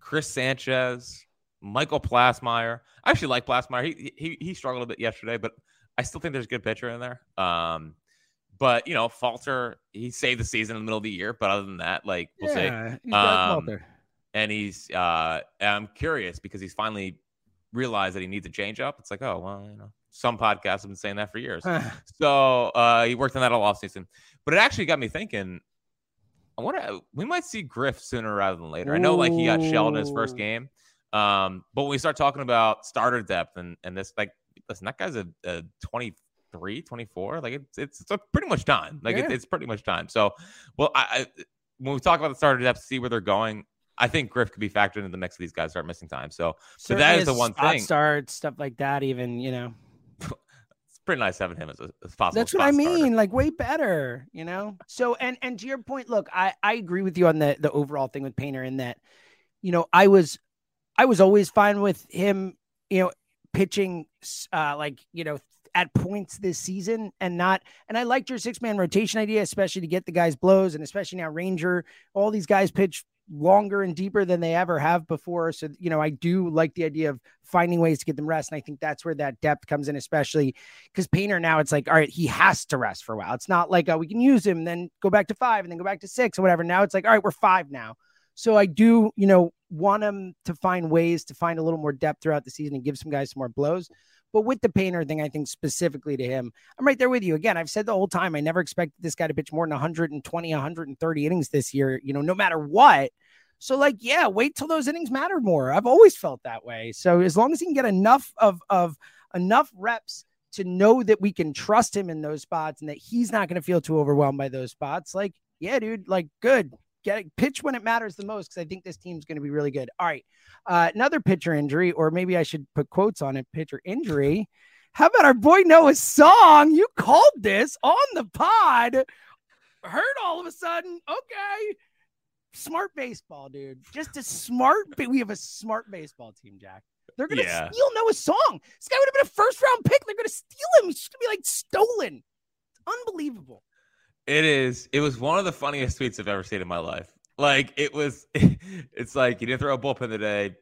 Chris Sanchez, Michael Plassmeyer. I actually like Plassmeyer. He he he struggled a bit yesterday, but I still think there's a good pitcher in there. Um, but you know, Falter he saved the season in the middle of the year. But other than that, like we'll Yeah, see. Um, and he's uh I'm curious because he's finally realized that he needs a change up. It's like, oh well, you know, some podcasts have been saying that for years. so uh he worked on that all off season. But it actually got me thinking, I wonder we might see Griff sooner rather than later. I know like he got shelled in his first game. Um, but when we start talking about starter depth and and this like listen, that guy's a, a 23, 24. Like it's it's, it's pretty much time. Like Yeah. it's, it's pretty much time. So well I, I when we talk about the starter depth, see where they're going. I think Griff could be factored into the mix of these guys start missing time. So, so that is the one thing. Start stuff like that. Even you know, It's pretty nice having him as a as possible. That's what I spot starter. mean. Like way better, you know. So and and to your point, look, I I agree with you on the the overall thing with Painter in that, you know, I was I was always fine with him, you know, pitching uh like you know at points this season and not and I liked your six man rotation idea, especially to get the guys blows and especially now Ranger, all these guys pitch longer and deeper than they ever have before. So, you know, I do like the idea of finding ways to get them rest. And I think that's where that depth comes in, especially because Painter now it's like, all right, he has to rest for a while. It's not like, oh, we can use him, then go back to five and then go back to six or whatever. Now it's like, all right, we're five now. So I do, you know, want him to find ways to find a little more depth throughout the season and give some guys some more blows. But with the Painter thing, I think specifically to him, I'm right there with you. Again, I've said the whole time, I never expected this guy to pitch more than 120, 130 innings this year, you know, no matter what. So, like, yeah, wait till those innings matter more. I've always felt that way. So, as long as he can get enough of of enough reps to know that we can trust him in those spots and that he's not going to feel too overwhelmed by those spots, like, yeah, dude, like, good. Get it, pitch when it matters the most because I think this team's going to be really good. All right, uh, another pitcher injury, or maybe I should put quotes on it. Pitcher injury. How about our boy Noah Song? You called this on the pod. Heard all of a sudden. Okay, smart baseball, dude. Just a smart. We have a smart baseball team, Jack. They're gonna Yeah. steal Noah Song. This guy would have been a first round pick. They're gonna steal him. He's just gonna be like stolen. It's unbelievable. It is. It was one of the funniest tweets I've ever seen in my life. Like it was. It's like you didn't throw a bullpen today.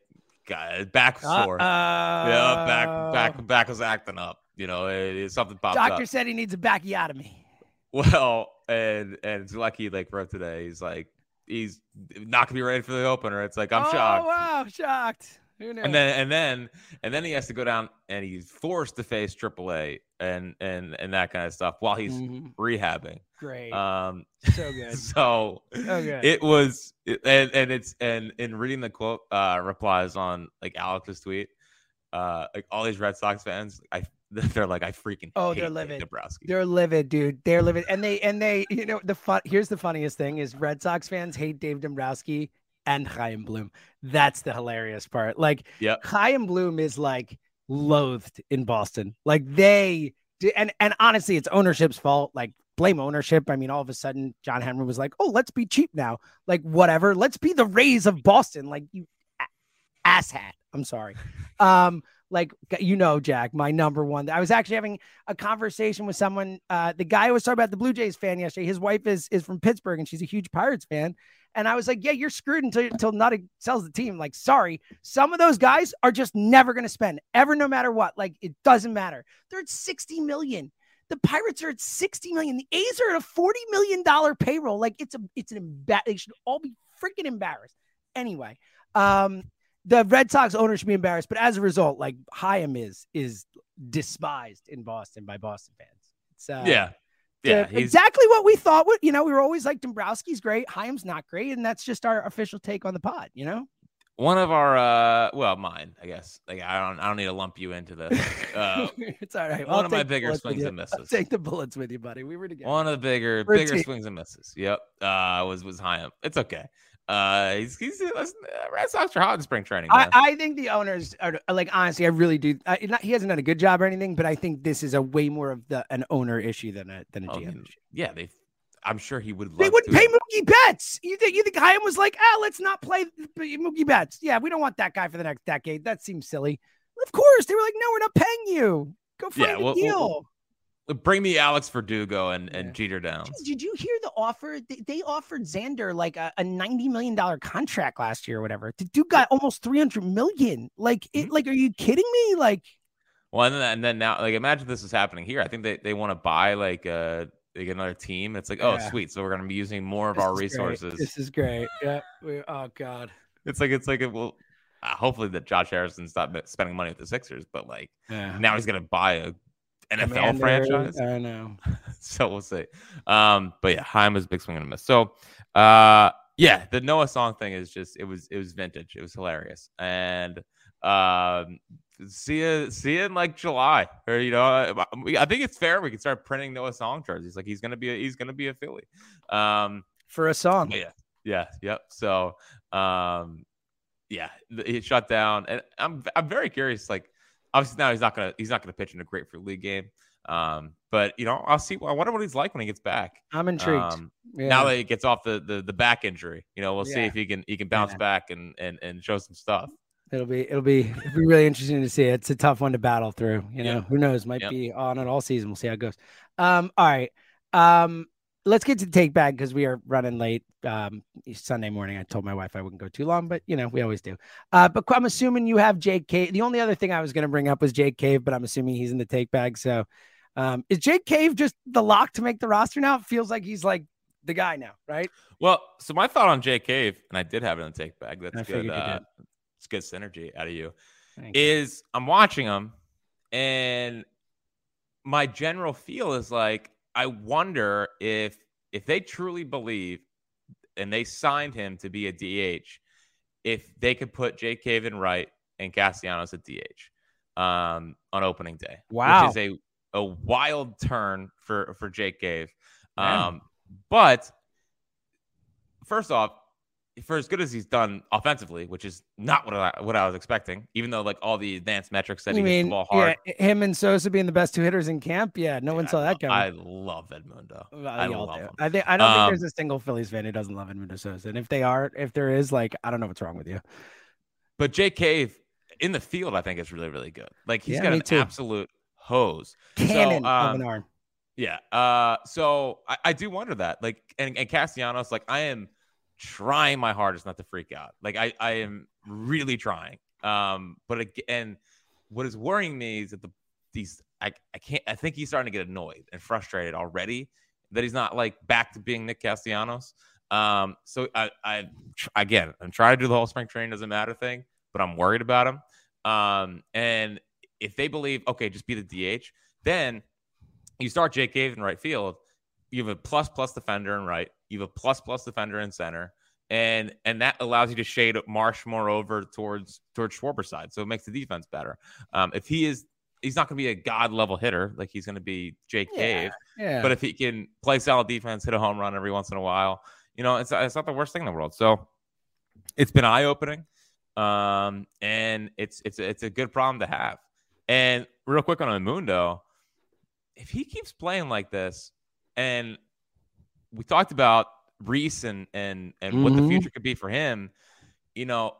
Guy, back was sore. yeah, back, back, back was acting up. You know, it, it- something popped Doctor up. said he needs a bacchiotomy. Well, and and Zolecki like wrote today. He's like, he's not gonna be ready for the opener. It's like I'm oh, shocked. wow, shocked. Who knew? And then and then and then he has to go down and he's forced to face AAA and and and that kind of stuff while he's Mhm. rehabbing. Great. Um, so good. so So good. it was and and it's and in reading the quote uh replies on like Alex's tweet, uh like all these Red Sox fans, I they're like, I freaking Oh, hate they're livid. Dombrowski. They're livid, dude. They're livid, and they and they, you know, the fun. Here's the funniest thing: is Red Sox fans hate Dave Dombrowski and Chaim Bloom. That's the hilarious part. Like, Yep. Chaim Bloom is like loathed in Boston. Like they, and and honestly, it's ownership's fault. Like blame ownership. I mean, all of a sudden, John Henry was like, "Oh, let's be cheap now." Like whatever. Let's be the Rays of Boston. Like you, a- asshat. I'm sorry. Um, like you know, Jack, my number one. I was actually having a conversation with someone. Uh, the guy I was talking about the Blue Jays fan yesterday. His wife is is from Pittsburgh and she's a huge Pirates fan. And I was like, yeah, you're screwed until until Nutty sells the team. Like, sorry, some of those guys are just never going to spend ever, no matter what. Like, it doesn't matter. They're at 60 million. The Pirates are at 60 million. The A's are at a 40 million dollar payroll. Like, it's a it's an emba- They should all be freaking embarrassed. Anyway, um, the Red Sox owner should be embarrassed, but as a result, like Chaim is is despised in Boston by Boston fans. It's uh, yeah. Yeah. exactly what we thought. What you know, we were always like Dombrowski's great, Chaim's not great, and that's just our official take on the pod. You know, one of our uh well mine i guess like i don't i don't need to lump you into this uh it's all right. one I'll of my bigger swings and I'll misses take the bullets with you, buddy. We were together. one of the bigger We're bigger swings and misses yep uh was was high up it's okay uh he's he's listen, uh, red sox are hot in spring training I. I think the owners are like honestly, I really do. I, not, he hasn't done a good job or anything, but I think this is a way more of the an owner issue than a than a Oh, GM issue. yeah they i'm sure he would love They wouldn't to pay Mookie Betts. You think you think Chaim was like, ah, let's not play Mookie Betts. Yeah, we don't want that guy for the next decade. That seems silly. Of course, they were like, no, we're not paying you. Go find Yeah, a well- deal. well, bring me alex verdugo and and jeter down Jeez, Did you hear the offer? They, they offered Xander like a, a ninety million dollar contract last year or whatever. The dude got almost three hundred million. Like, Mm-hmm. like, are you kidding me? Like, well and then, and then now like imagine this is happening here i think they, they want to buy like uh like another team it's like oh Yeah. sweet so we're going to be using more of this our is great. resources This is great. Yeah. We, oh God. It's like it's like it will. Uh, hopefully that Josh Harrison's not spending money with the Sixers, but like Yeah. now he's gonna buy a NFL Commander, franchise. I know. so we'll see. Um, but yeah, Chaim is a big swing and a miss. So, uh, yeah, the Noah Song thing is just it was it was vintage. It was hilarious, and um, see you see you in like July or you know, I, I think it's fair. We can start printing Noah Song jerseys. Like he's gonna be a, he's gonna be a Philly. Um, For a song. yeah, yeah, yep. So, um, yeah, he shut down, and I'm I'm very curious. Like, obviously now he's not gonna he's not gonna pitch in a grapefruit league game. Um, but you know, I'll see. I wonder what he's like when he gets back. I'm intrigued. Um, Yeah. Now that he gets off the the, the back injury, you know, we'll see if he can he can bounce Yeah. back and and and show some stuff. It'll be it'll be it'll be really interesting to see. It's a tough one to battle through. You know, Yeah. who knows? Might Yep. be on it all season. We'll see how it goes. Um, all right. Um, let's get to the take back because we are running late. Um, Sunday morning. I told my wife I wouldn't go too long, but you know, we always do. Uh, but I'm assuming you have Jake Cave. The only other thing I was going to bring up was Jake Cave, but I'm assuming he's in the take bag. So, um, is Jake Cave just the lock to make the roster now? It feels like he's like the guy now, right? Well, so my thought on Jake Cave, and I did have it in the take bag. That's I good. Uh. It's good synergy out of you. Thank you. is I'm watching him, and my general feel is like I wonder if if they truly believe and they signed him to be a DH, if they could put Jake Caven right and Castellanos at DH um, on opening day. Wow. which is a a wild turn for for Jake Cave. Wow. Um, but first off, for as good as he's done offensively, which is not what I what I was expecting, even though like all the advanced metrics said You he hits the ball hard. yeah, him and Sosa being the best two hitters in camp? Yeah, no one saw that coming. I love Edmundo. Well, I love do. him. I think I don't Um, think there's a single Phillies fan who doesn't love Edmundo Sosa. And if they are, if there is, like, I don't know what's wrong with you. But Jake Cave in the field, I think is really really good. Like he's Yeah, got an too. absolute hose. Cannon so, of um, an arm. Yeah. Uh, so I, I do wonder that. Like, and, and Castellanos, like, I am trying my hardest not to freak out. Like, I, I am really trying. Um, but again, what is worrying me is that the these I, I can't I think he's starting to get annoyed and frustrated already that he's not like back to being Nick Castellanos. Um, so I, I again I'm trying to do the whole spring training doesn't matter thing, but I'm worried about him. Um, and if they believe okay, just be the DH, then you start Jake Cave in right field. You have a plus plus defender in right. You have a plus plus defender in center, and and that allows you to shade Marsh more over towards towards Schwarber's side, so it makes the defense better. Um, if he is he's not going to be a god level hitter like he's going to be Jake Yeah, Cave. yeah. But if he can play solid defense, hit a home run every once in a while, you know, it's it's not the worst thing in the world. So it's been eye opening, um, and it's it's it's a good problem to have. And real quick on Mundo, if he keeps playing like this, and we talked about Reese and and and what the Mhm. future could be for him, you know,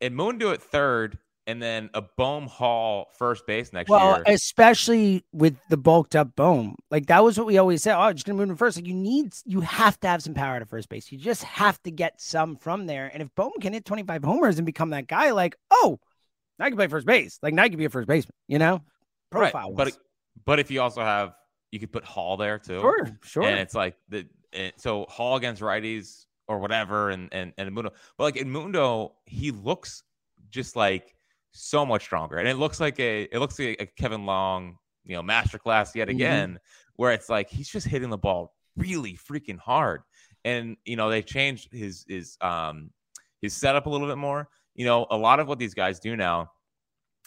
and Moon do it third, and then a Bohm Hall first base next Well, year. especially with the bulked up Bohm, like that was what we always said. Oh, I'm just gonna move him first. Like you need, you have to have some power to first base. You just have to get some from there. And if Bohm can hit 25 homers and become that guy, like, oh, now I can play first base. Like now I can be a first baseman. You know, right, profile. but but if you also have, you could put Hall there too. Sure, sure. And it's like the and so Hall against righties or whatever, and and and Mundo. But like in Mundo, he looks just like so much stronger, and it looks like a it looks like a Kevin Long, you know, masterclass yet Mhm. again, where it's like he's just hitting the ball really freaking hard, and you know they changed his his um his setup a little bit more. You know, a lot of what these guys do now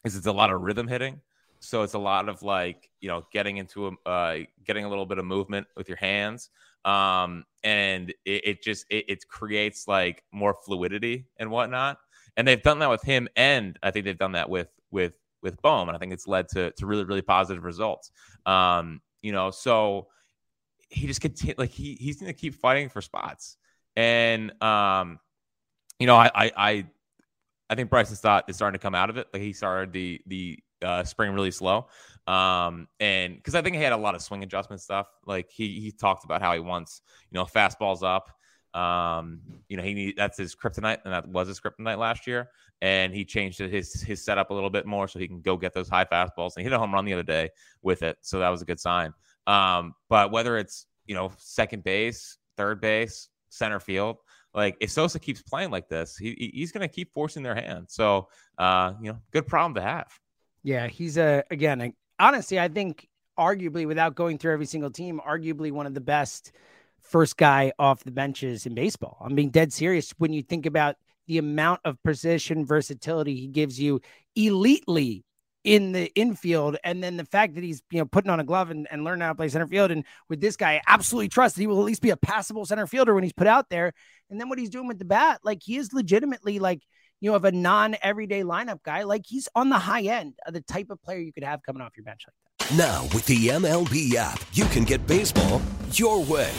is it's a lot of rhythm hitting. So it's a lot of like, you know, getting into a, uh, getting a little bit of movement with your hands. Um, and it, it just, it, it creates like more fluidity and whatnot. And they've done that with him. And I think they've done that with, with, with Bohm. And I think it's led to, to really, really positive results. Um, you know, so he just continue like he, he's going to keep fighting for spots. And, um, you know, I, I, I, I think Bryson Stott is starting to come out of it. Like he started the the uh, spring really slow, um, and because I think he had a lot of swing adjustment stuff. Like he he talked about how he wants you know fastballs up. Um, you know he need that's his kryptonite, and that was his kryptonite last year. And he changed his his setup a little bit more so he can go get those high fastballs. And he hit a home run the other day with it, so that was a good sign. Um, but whether it's you know second base, third base, center field like if Sosa keeps playing like this, he he- he's going to keep forcing their hand. So, uh, you know, good problem to have. Yeah, he's a again. a- honestly, I think arguably, without going through every single team, arguably one of the best first guy off the benches in baseball. I'm being dead serious when you think about the amount of precision versatility he gives you elitely in the infield and then the fact that he's you know putting on a glove and, and learning how to play center field and with this guy I absolutely trust that he will at least be a passable center fielder when he's put out there and then what he's doing with the bat like he is legitimately like you know of a non everyday lineup guy like he's on the high end of the type of player you could have coming off your bench like that Now, with the MLB app, you can get baseball your way.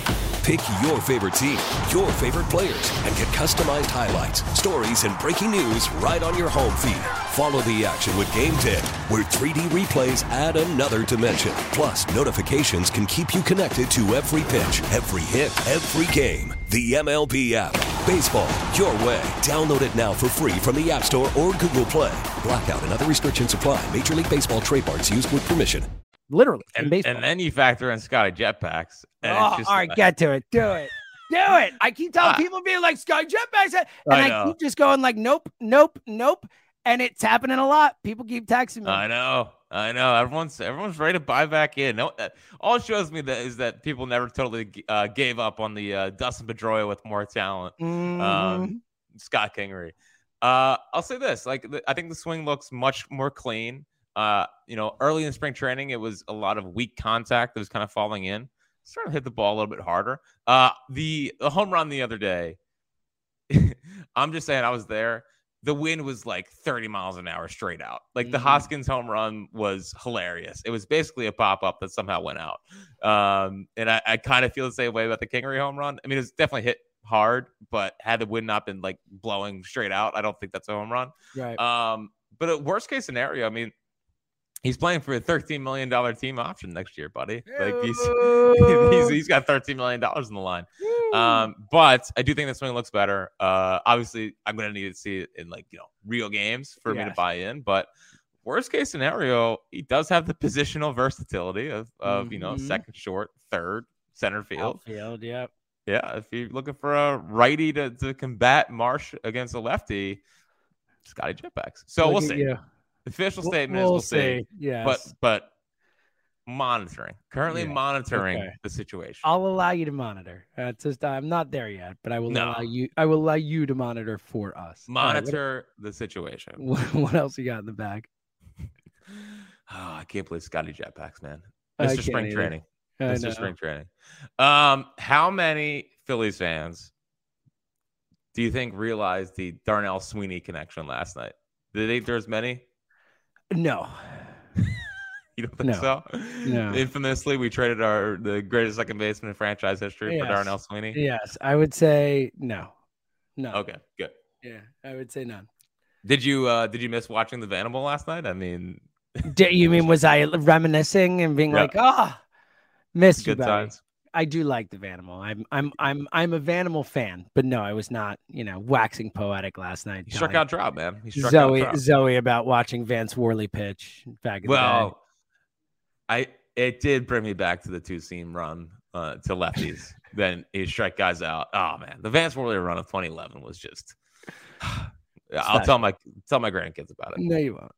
Pick your favorite team, your favorite players, and get customized highlights, stories, and breaking news right on your home feed. Follow the action with Game Day, where 3D replays add another dimension. Plus, notifications can keep you connected to every pitch, every hit, every game. The MLB app. Baseball your way. Download it now for free from the App Store or Google Play. Blackout and other restrictions apply. Major League Baseball trademarks used with permission. literally in And, baseball and then you factor in Scotty jetpacks. And Oh, it's just all right, like- get to it. Do it. Do it. I keep telling Ah. people being like Sky Jetpacks, and I I, keep just going like, nope, nope, nope. And it's happening a lot. People keep texting me. I know, I know. Everyone's everyone's ready to buy back in. No, uh, all it shows me that is that people never totally uh, gave up on the uh, Dustin Pedroia with more talent. Mhm. Um, Scott Kingery. Uh, I'll say this: like, the, I think the swing looks much more clean. Uh, you know, early in spring training, it was a lot of weak contact that was kind of falling in. Starting to hit the ball a little bit harder. Uh, the the home run the other day. I'm just saying, I was there. The wind was like 30 miles an hour straight out. Like the Mhm. Hoskins home run was hilarious. It was basically a pop up that somehow went out. Um, and I, I kind of feel the same way about the Kingery home run. I mean, it's definitely hit hard, but had the wind not been like blowing straight out, I don't think that's a home run. Right. Um, but a worst case scenario, I mean, he's playing for a thirteen million dollar team option next year, buddy. Like he's he's, he's got thirteen million dollars in the line. Um, but I do think the swing looks better. Uh, obviously, I'm gonna need to see it in like you know real games for me to buy in. But worst case scenario, he does have the positional versatility of of you know Mhm. second, short, third, center field. Outfield, yep. Yeah, if you're looking for a righty to, to combat Marsh against a lefty, Scotty Jetpacks. So Look we'll see. you. The official We'll- statement is we'll we'll see. see. Yes. But but monitoring, currently Yeah, monitoring okay. the situation. I'll allow you to monitor. Uh, just I'm not there yet, but I will No. allow you. I will allow you to monitor for us. All right, what- Monitor the situation. what, what else you got in the bag? Oh, I can't believe Scotty Jetpacks, man. Mr. Spring either. Training. I Mr. know. Spring Training. Um, how many Phillies fans do you think realized the Darnell Sweeney connection last night? Did they there's many? No. You don't think No. so? No. Infamously, we traded our the greatest second baseman in franchise history for Darnell Sweeney. Yes, I would say no. No. Okay, good. Yeah, I would say none. Did you uh did you miss watching the Vanimal last night? I mean, Did, you mean was I reminiscing and being Yeah. like, ah, missed you, good buddy. times. I do like the Vanimal. I'm I'm I'm I'm a Vanimal fan, but no, I was not, you know, waxing poetic last night. He struck out Trout, man. He struck Zoe out. Zoe about watching Vance Worley pitch back in. Well, I it did bring me back to the two seam run uh, to lefties. then he strike guys out. Oh man, the Vance Worley run of 2011 was just. I'll tell my tell my grandkids about it. No, you won't.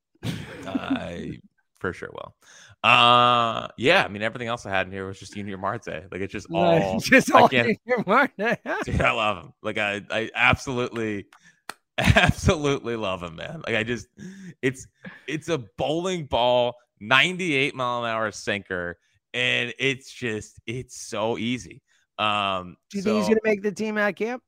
I for sure will. Uh, yeah. I mean, everything else I had in here was just Junior Marte. Like it's just all. just I all can't- Junior Marte. Dude, I love him. Like I, I absolutely, absolutely love him, man. Like I just, it's, it's a bowling ball, 98 mile an hour sinker, and it's just, it's so easy. Um, Do you so think he's gonna make the team at camp?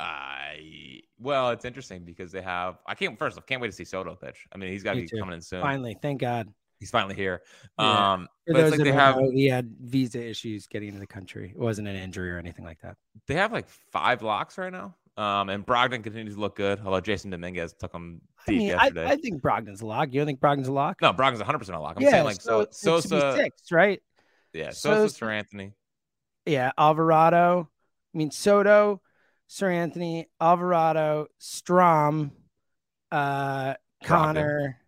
I, well, it's interesting because they have. I can't. First, I can't wait to see Soto pitch. I mean, he's got to Me be too. coming in soon. Finally, thank God. He's finally here. Yeah. Um, For those like that they have know, he had visa issues getting into the country. It wasn't an injury or anything like that. they have like five locks right now. Um, and Brogdon continues to look good, although Jasson Dominguez took him I deep mean, yesterday. I think Brogdon's a lock. You don't think Brogdon's a lock? no, Brogdon's 100 percent a lock. I'm yeah, saying like so, so, it should be Sosa, six, right? yeah, Sosa, Sosa- Seranthony. Yeah, Alvarado. I mean Soto, Seranthony, Alvarado, Strahm, uh, Connor,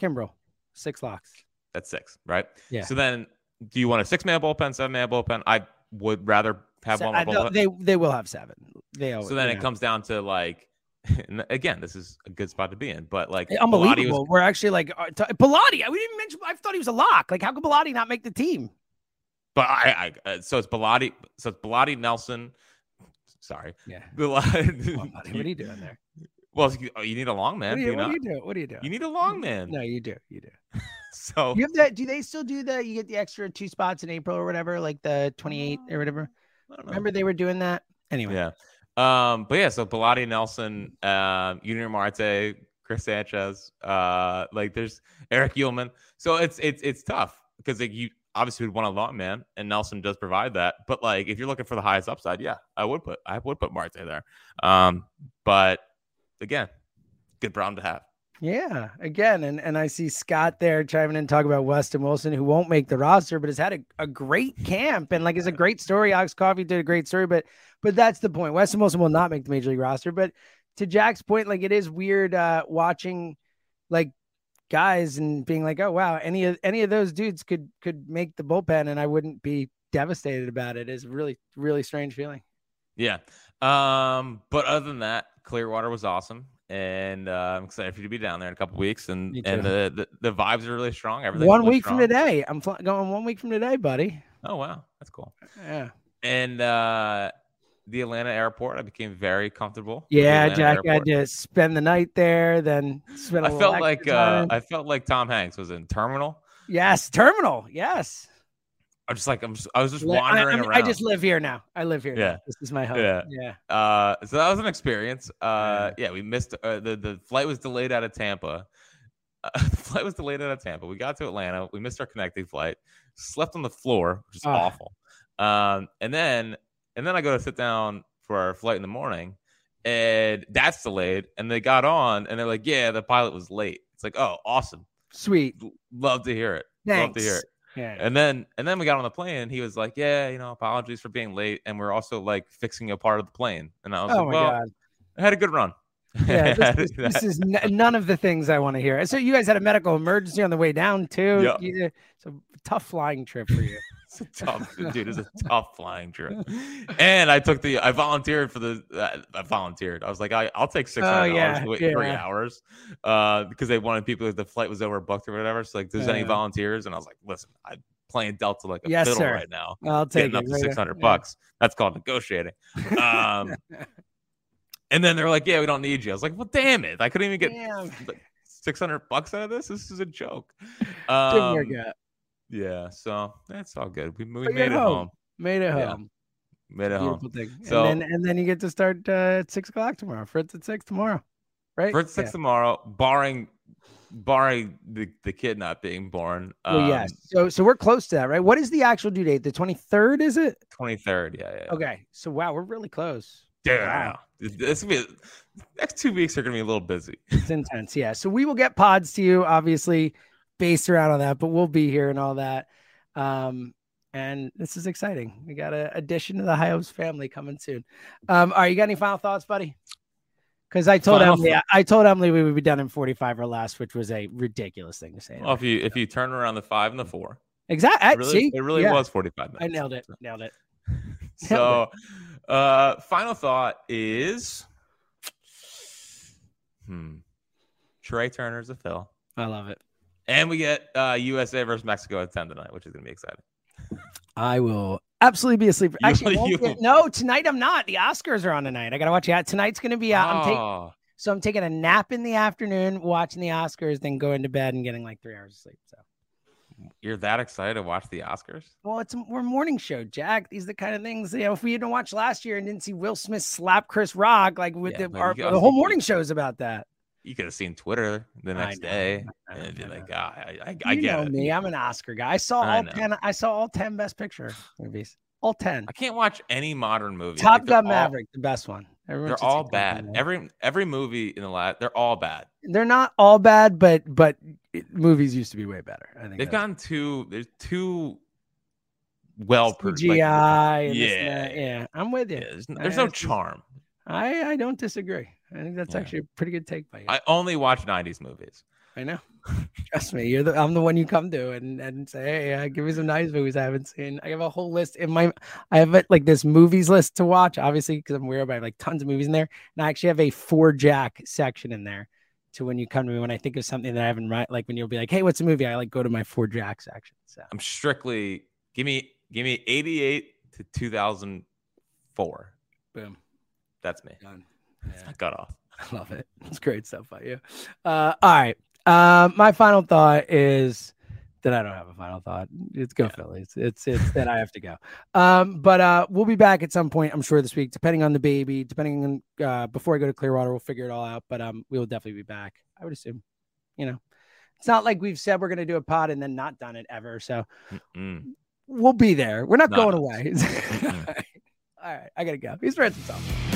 Kimbrel. Six locks. That's six, right? Yeah. So then, do you want a six man bullpen, seven man bullpen? I would rather have one more they they will have seven. They always, so then it know. comes down to like, again, this is a good spot to be in, but like, Bellatti unbelievable. was- We're actually like uh, t- Pilati. We didn't mention. I thought he was a lock. Like, how could Pilati not make the team? but I, I, uh, so it's Bellatti, so it's Bellatti, Nelson. Sorry, Yeah. Bellatti. Come. What are you doing there? Well, you, oh, need a long man. What, do you, you what do you do? What do you do? You need a long man. No, you do. You do. So You have that. Do they still do the? You get the extra two spots in April or whatever, like the 28 or whatever. I don't know. Remember they were doing that. Anyway, Yeah. Um, but yeah, so Bellatti, Nelson, um, Junior Marte, Chris Sanchez, uh, like there's Erich Uelmen. So it's it's it's tough because like you obviously would want a long man, and Nelson does provide that. But like if you're looking for the highest upside, yeah, I would put I would put Marte there. Um, but again, good problem to have. Yeah, again, and, and I see Scott there chiming in, talk about Weston Wilson, who won't make the roster, but has had a, a great camp and like it's a great story. Alex Coffey did a great story, but but that's the point. Weston Wilson will not make the major league roster. But to Jack's point, like it is weird uh watching like guys and being like, oh wow, any of any of those dudes could could make the bullpen, and I wouldn't be devastated about it. Is a really really strange feeling. Yeah. Um, but other than that, Clearwater was awesome. And uh, I'm excited for you to be down there in a couple weeks, and and the, the the vibes are really strong. Everything One week from today, I'm fl- going one week from today, buddy. Oh wow, that's cool. Yeah. and uh the Atlanta airport. I became very comfortable. Yeah, Jack had airport. to spend the night there, then spend a I felt like uh. I felt like Tom Hanks was in Terminal. yes, terminal. Yes. I'm just like I'm just, I was just wandering I, around. I just live here now. I live here. now. Yeah. This is my home. Yeah. Yeah. Uh, so that was an experience. Uh, yeah, we missed uh, the the flight was delayed out of Tampa. Uh, the flight was delayed out of Tampa. We got to Atlanta. We missed our connecting flight. Slept on the floor, which is awful. Um, and then and then I go to sit down for our flight in the morning, and that's delayed. And they got on, and they're like, "Yeah, the pilot was late." It's like, "Oh, awesome, Sweet. Love to hear it. Love to hear Thanks. it." Yeah. And then and then we got on the plane and he was like, Yeah, you know, apologies for being late. And we're also like fixing a part of the plane. And I was like, Oh like, my Well, God. I had a good run. Yeah, this, is, this that- is n- none of the things I want to hear. So you guys had a medical emergency on the way down too. Yeah. It's a tough flying trip for you. It's a tough dude, it's a tough flying trip. And I took the I volunteered for the uh, I volunteered. I was like, I, I'll take six hundred dollars Oh, yeah, wait three hours. Uh because they wanted people the flight was overbooked or whatever. So like, there's any volunteers? And I was like, listen, I'm playing Delta like a Yes, fiddle sir. right now. I'll take getting up to right six hundred there. bucks. That's called negotiating. Um, and then they're like, "Yeah, we don't need you." I was like, "Well, damn it! I couldn't even get like, six hundred bucks out of this. This is a joke. Um. Yeah, so that's all good. We, we made it you're home. Made it Yeah. home. Made it Beautiful home. thing. So and then and then you get to start uh, at six o'clock tomorrow. Fritz at six tomorrow, right? for six Yeah. tomorrow, barring barring the, the kid not being born. Well, yes. So so we're close to that, right? What is the actual due date? The twenty third, is it? Twenty third. Yeah, yeah. Okay. So wow, we're really close. Yeah. This be next two weeks are gonna be a little busy. It's intense. Yeah. So we will get pods to you, obviously, based around on that, but we'll be here and all that. Um, and this is exciting. We got an addition to the High Hopes family coming soon. Um, all right, you got any final thoughts, buddy? Because I told Final Emily, thought- I told Emily we would be done in 45 or less, which was a ridiculous thing to say. Well, if you if you turn around the five and the four, Exactly. it really, See, it really Yeah. was forty five minutes. I nailed it. Nailed it. So, uh, final thought is, hmm, Trea Turner's a Phil, I love it. And we get uh, USA versus Mexico at ten tonight, which is gonna be exciting. I will absolutely be asleep. Actually, you- get- no, tonight I'm not. The Oscars are on tonight. I gotta watch it. Tonight's gonna be out. I'm taking Oh, so I'm taking a nap in the afternoon, watching the Oscars, then going to bed and getting like three hours of sleep. So you're that excited to watch the Oscars? well, it's a we're morning show, Jack. These are the kind of things you know. If we didn't watch last year and didn't see Will Smith slap Chris Rock, like with Yeah, the, our, the whole morning show is about that. You could have seen Twitter the next day I and be like, ah, I, I, I you get know it. me. I'm an Oscar guy. I saw I all know. ten. I saw all ten Best Picture movies. All ten. I can't watch any modern movie. Top Like, Gun all- Maverick, the best one. Everyone They're all bad. Every every movie in the last, they're all bad. they're not all bad, but but it- movies used to be way better. I think They've gone too. They're too well produced. And yeah, that. yeah, I'm with you. yeah, There's, there's no I- charm. I I don't disagree. I think that's Yeah. actually a pretty good take by you. I only watch '90s movies. I know. Trust me, you're the I'm the one you come to and and say, hey, uh, give me some nice movies I haven't seen. I have a whole list in my, I have like this movies list to watch, obviously because I'm weird. But I have like tons of movies in there, and I actually have a for Jack section in there. To when you come to me when I think of something that I haven't right, like when you'll be like, hey, what's a movie? I like go to my for Jack section. So I'm strictly give me give me 88 to 2004. boom, That's me. done. That's my cutoff. I love it. It's great stuff by you. Uh, all right. Uh, my final thought is that I don't have a final thought. It's go Phillies. It's it's that I have to go. Um, but uh, we'll be back at some point, I'm sure this week, depending on the baby, depending on uh, before I go to Clearwater, we'll figure it all out. But um, we will definitely be back. I would assume. You know, it's not like we've said we're going to do a pod and then not done it ever. So Mm. we'll be there. We're not Not going us. away. Mm-mm. all right, I gotta go. He's Ransom Self.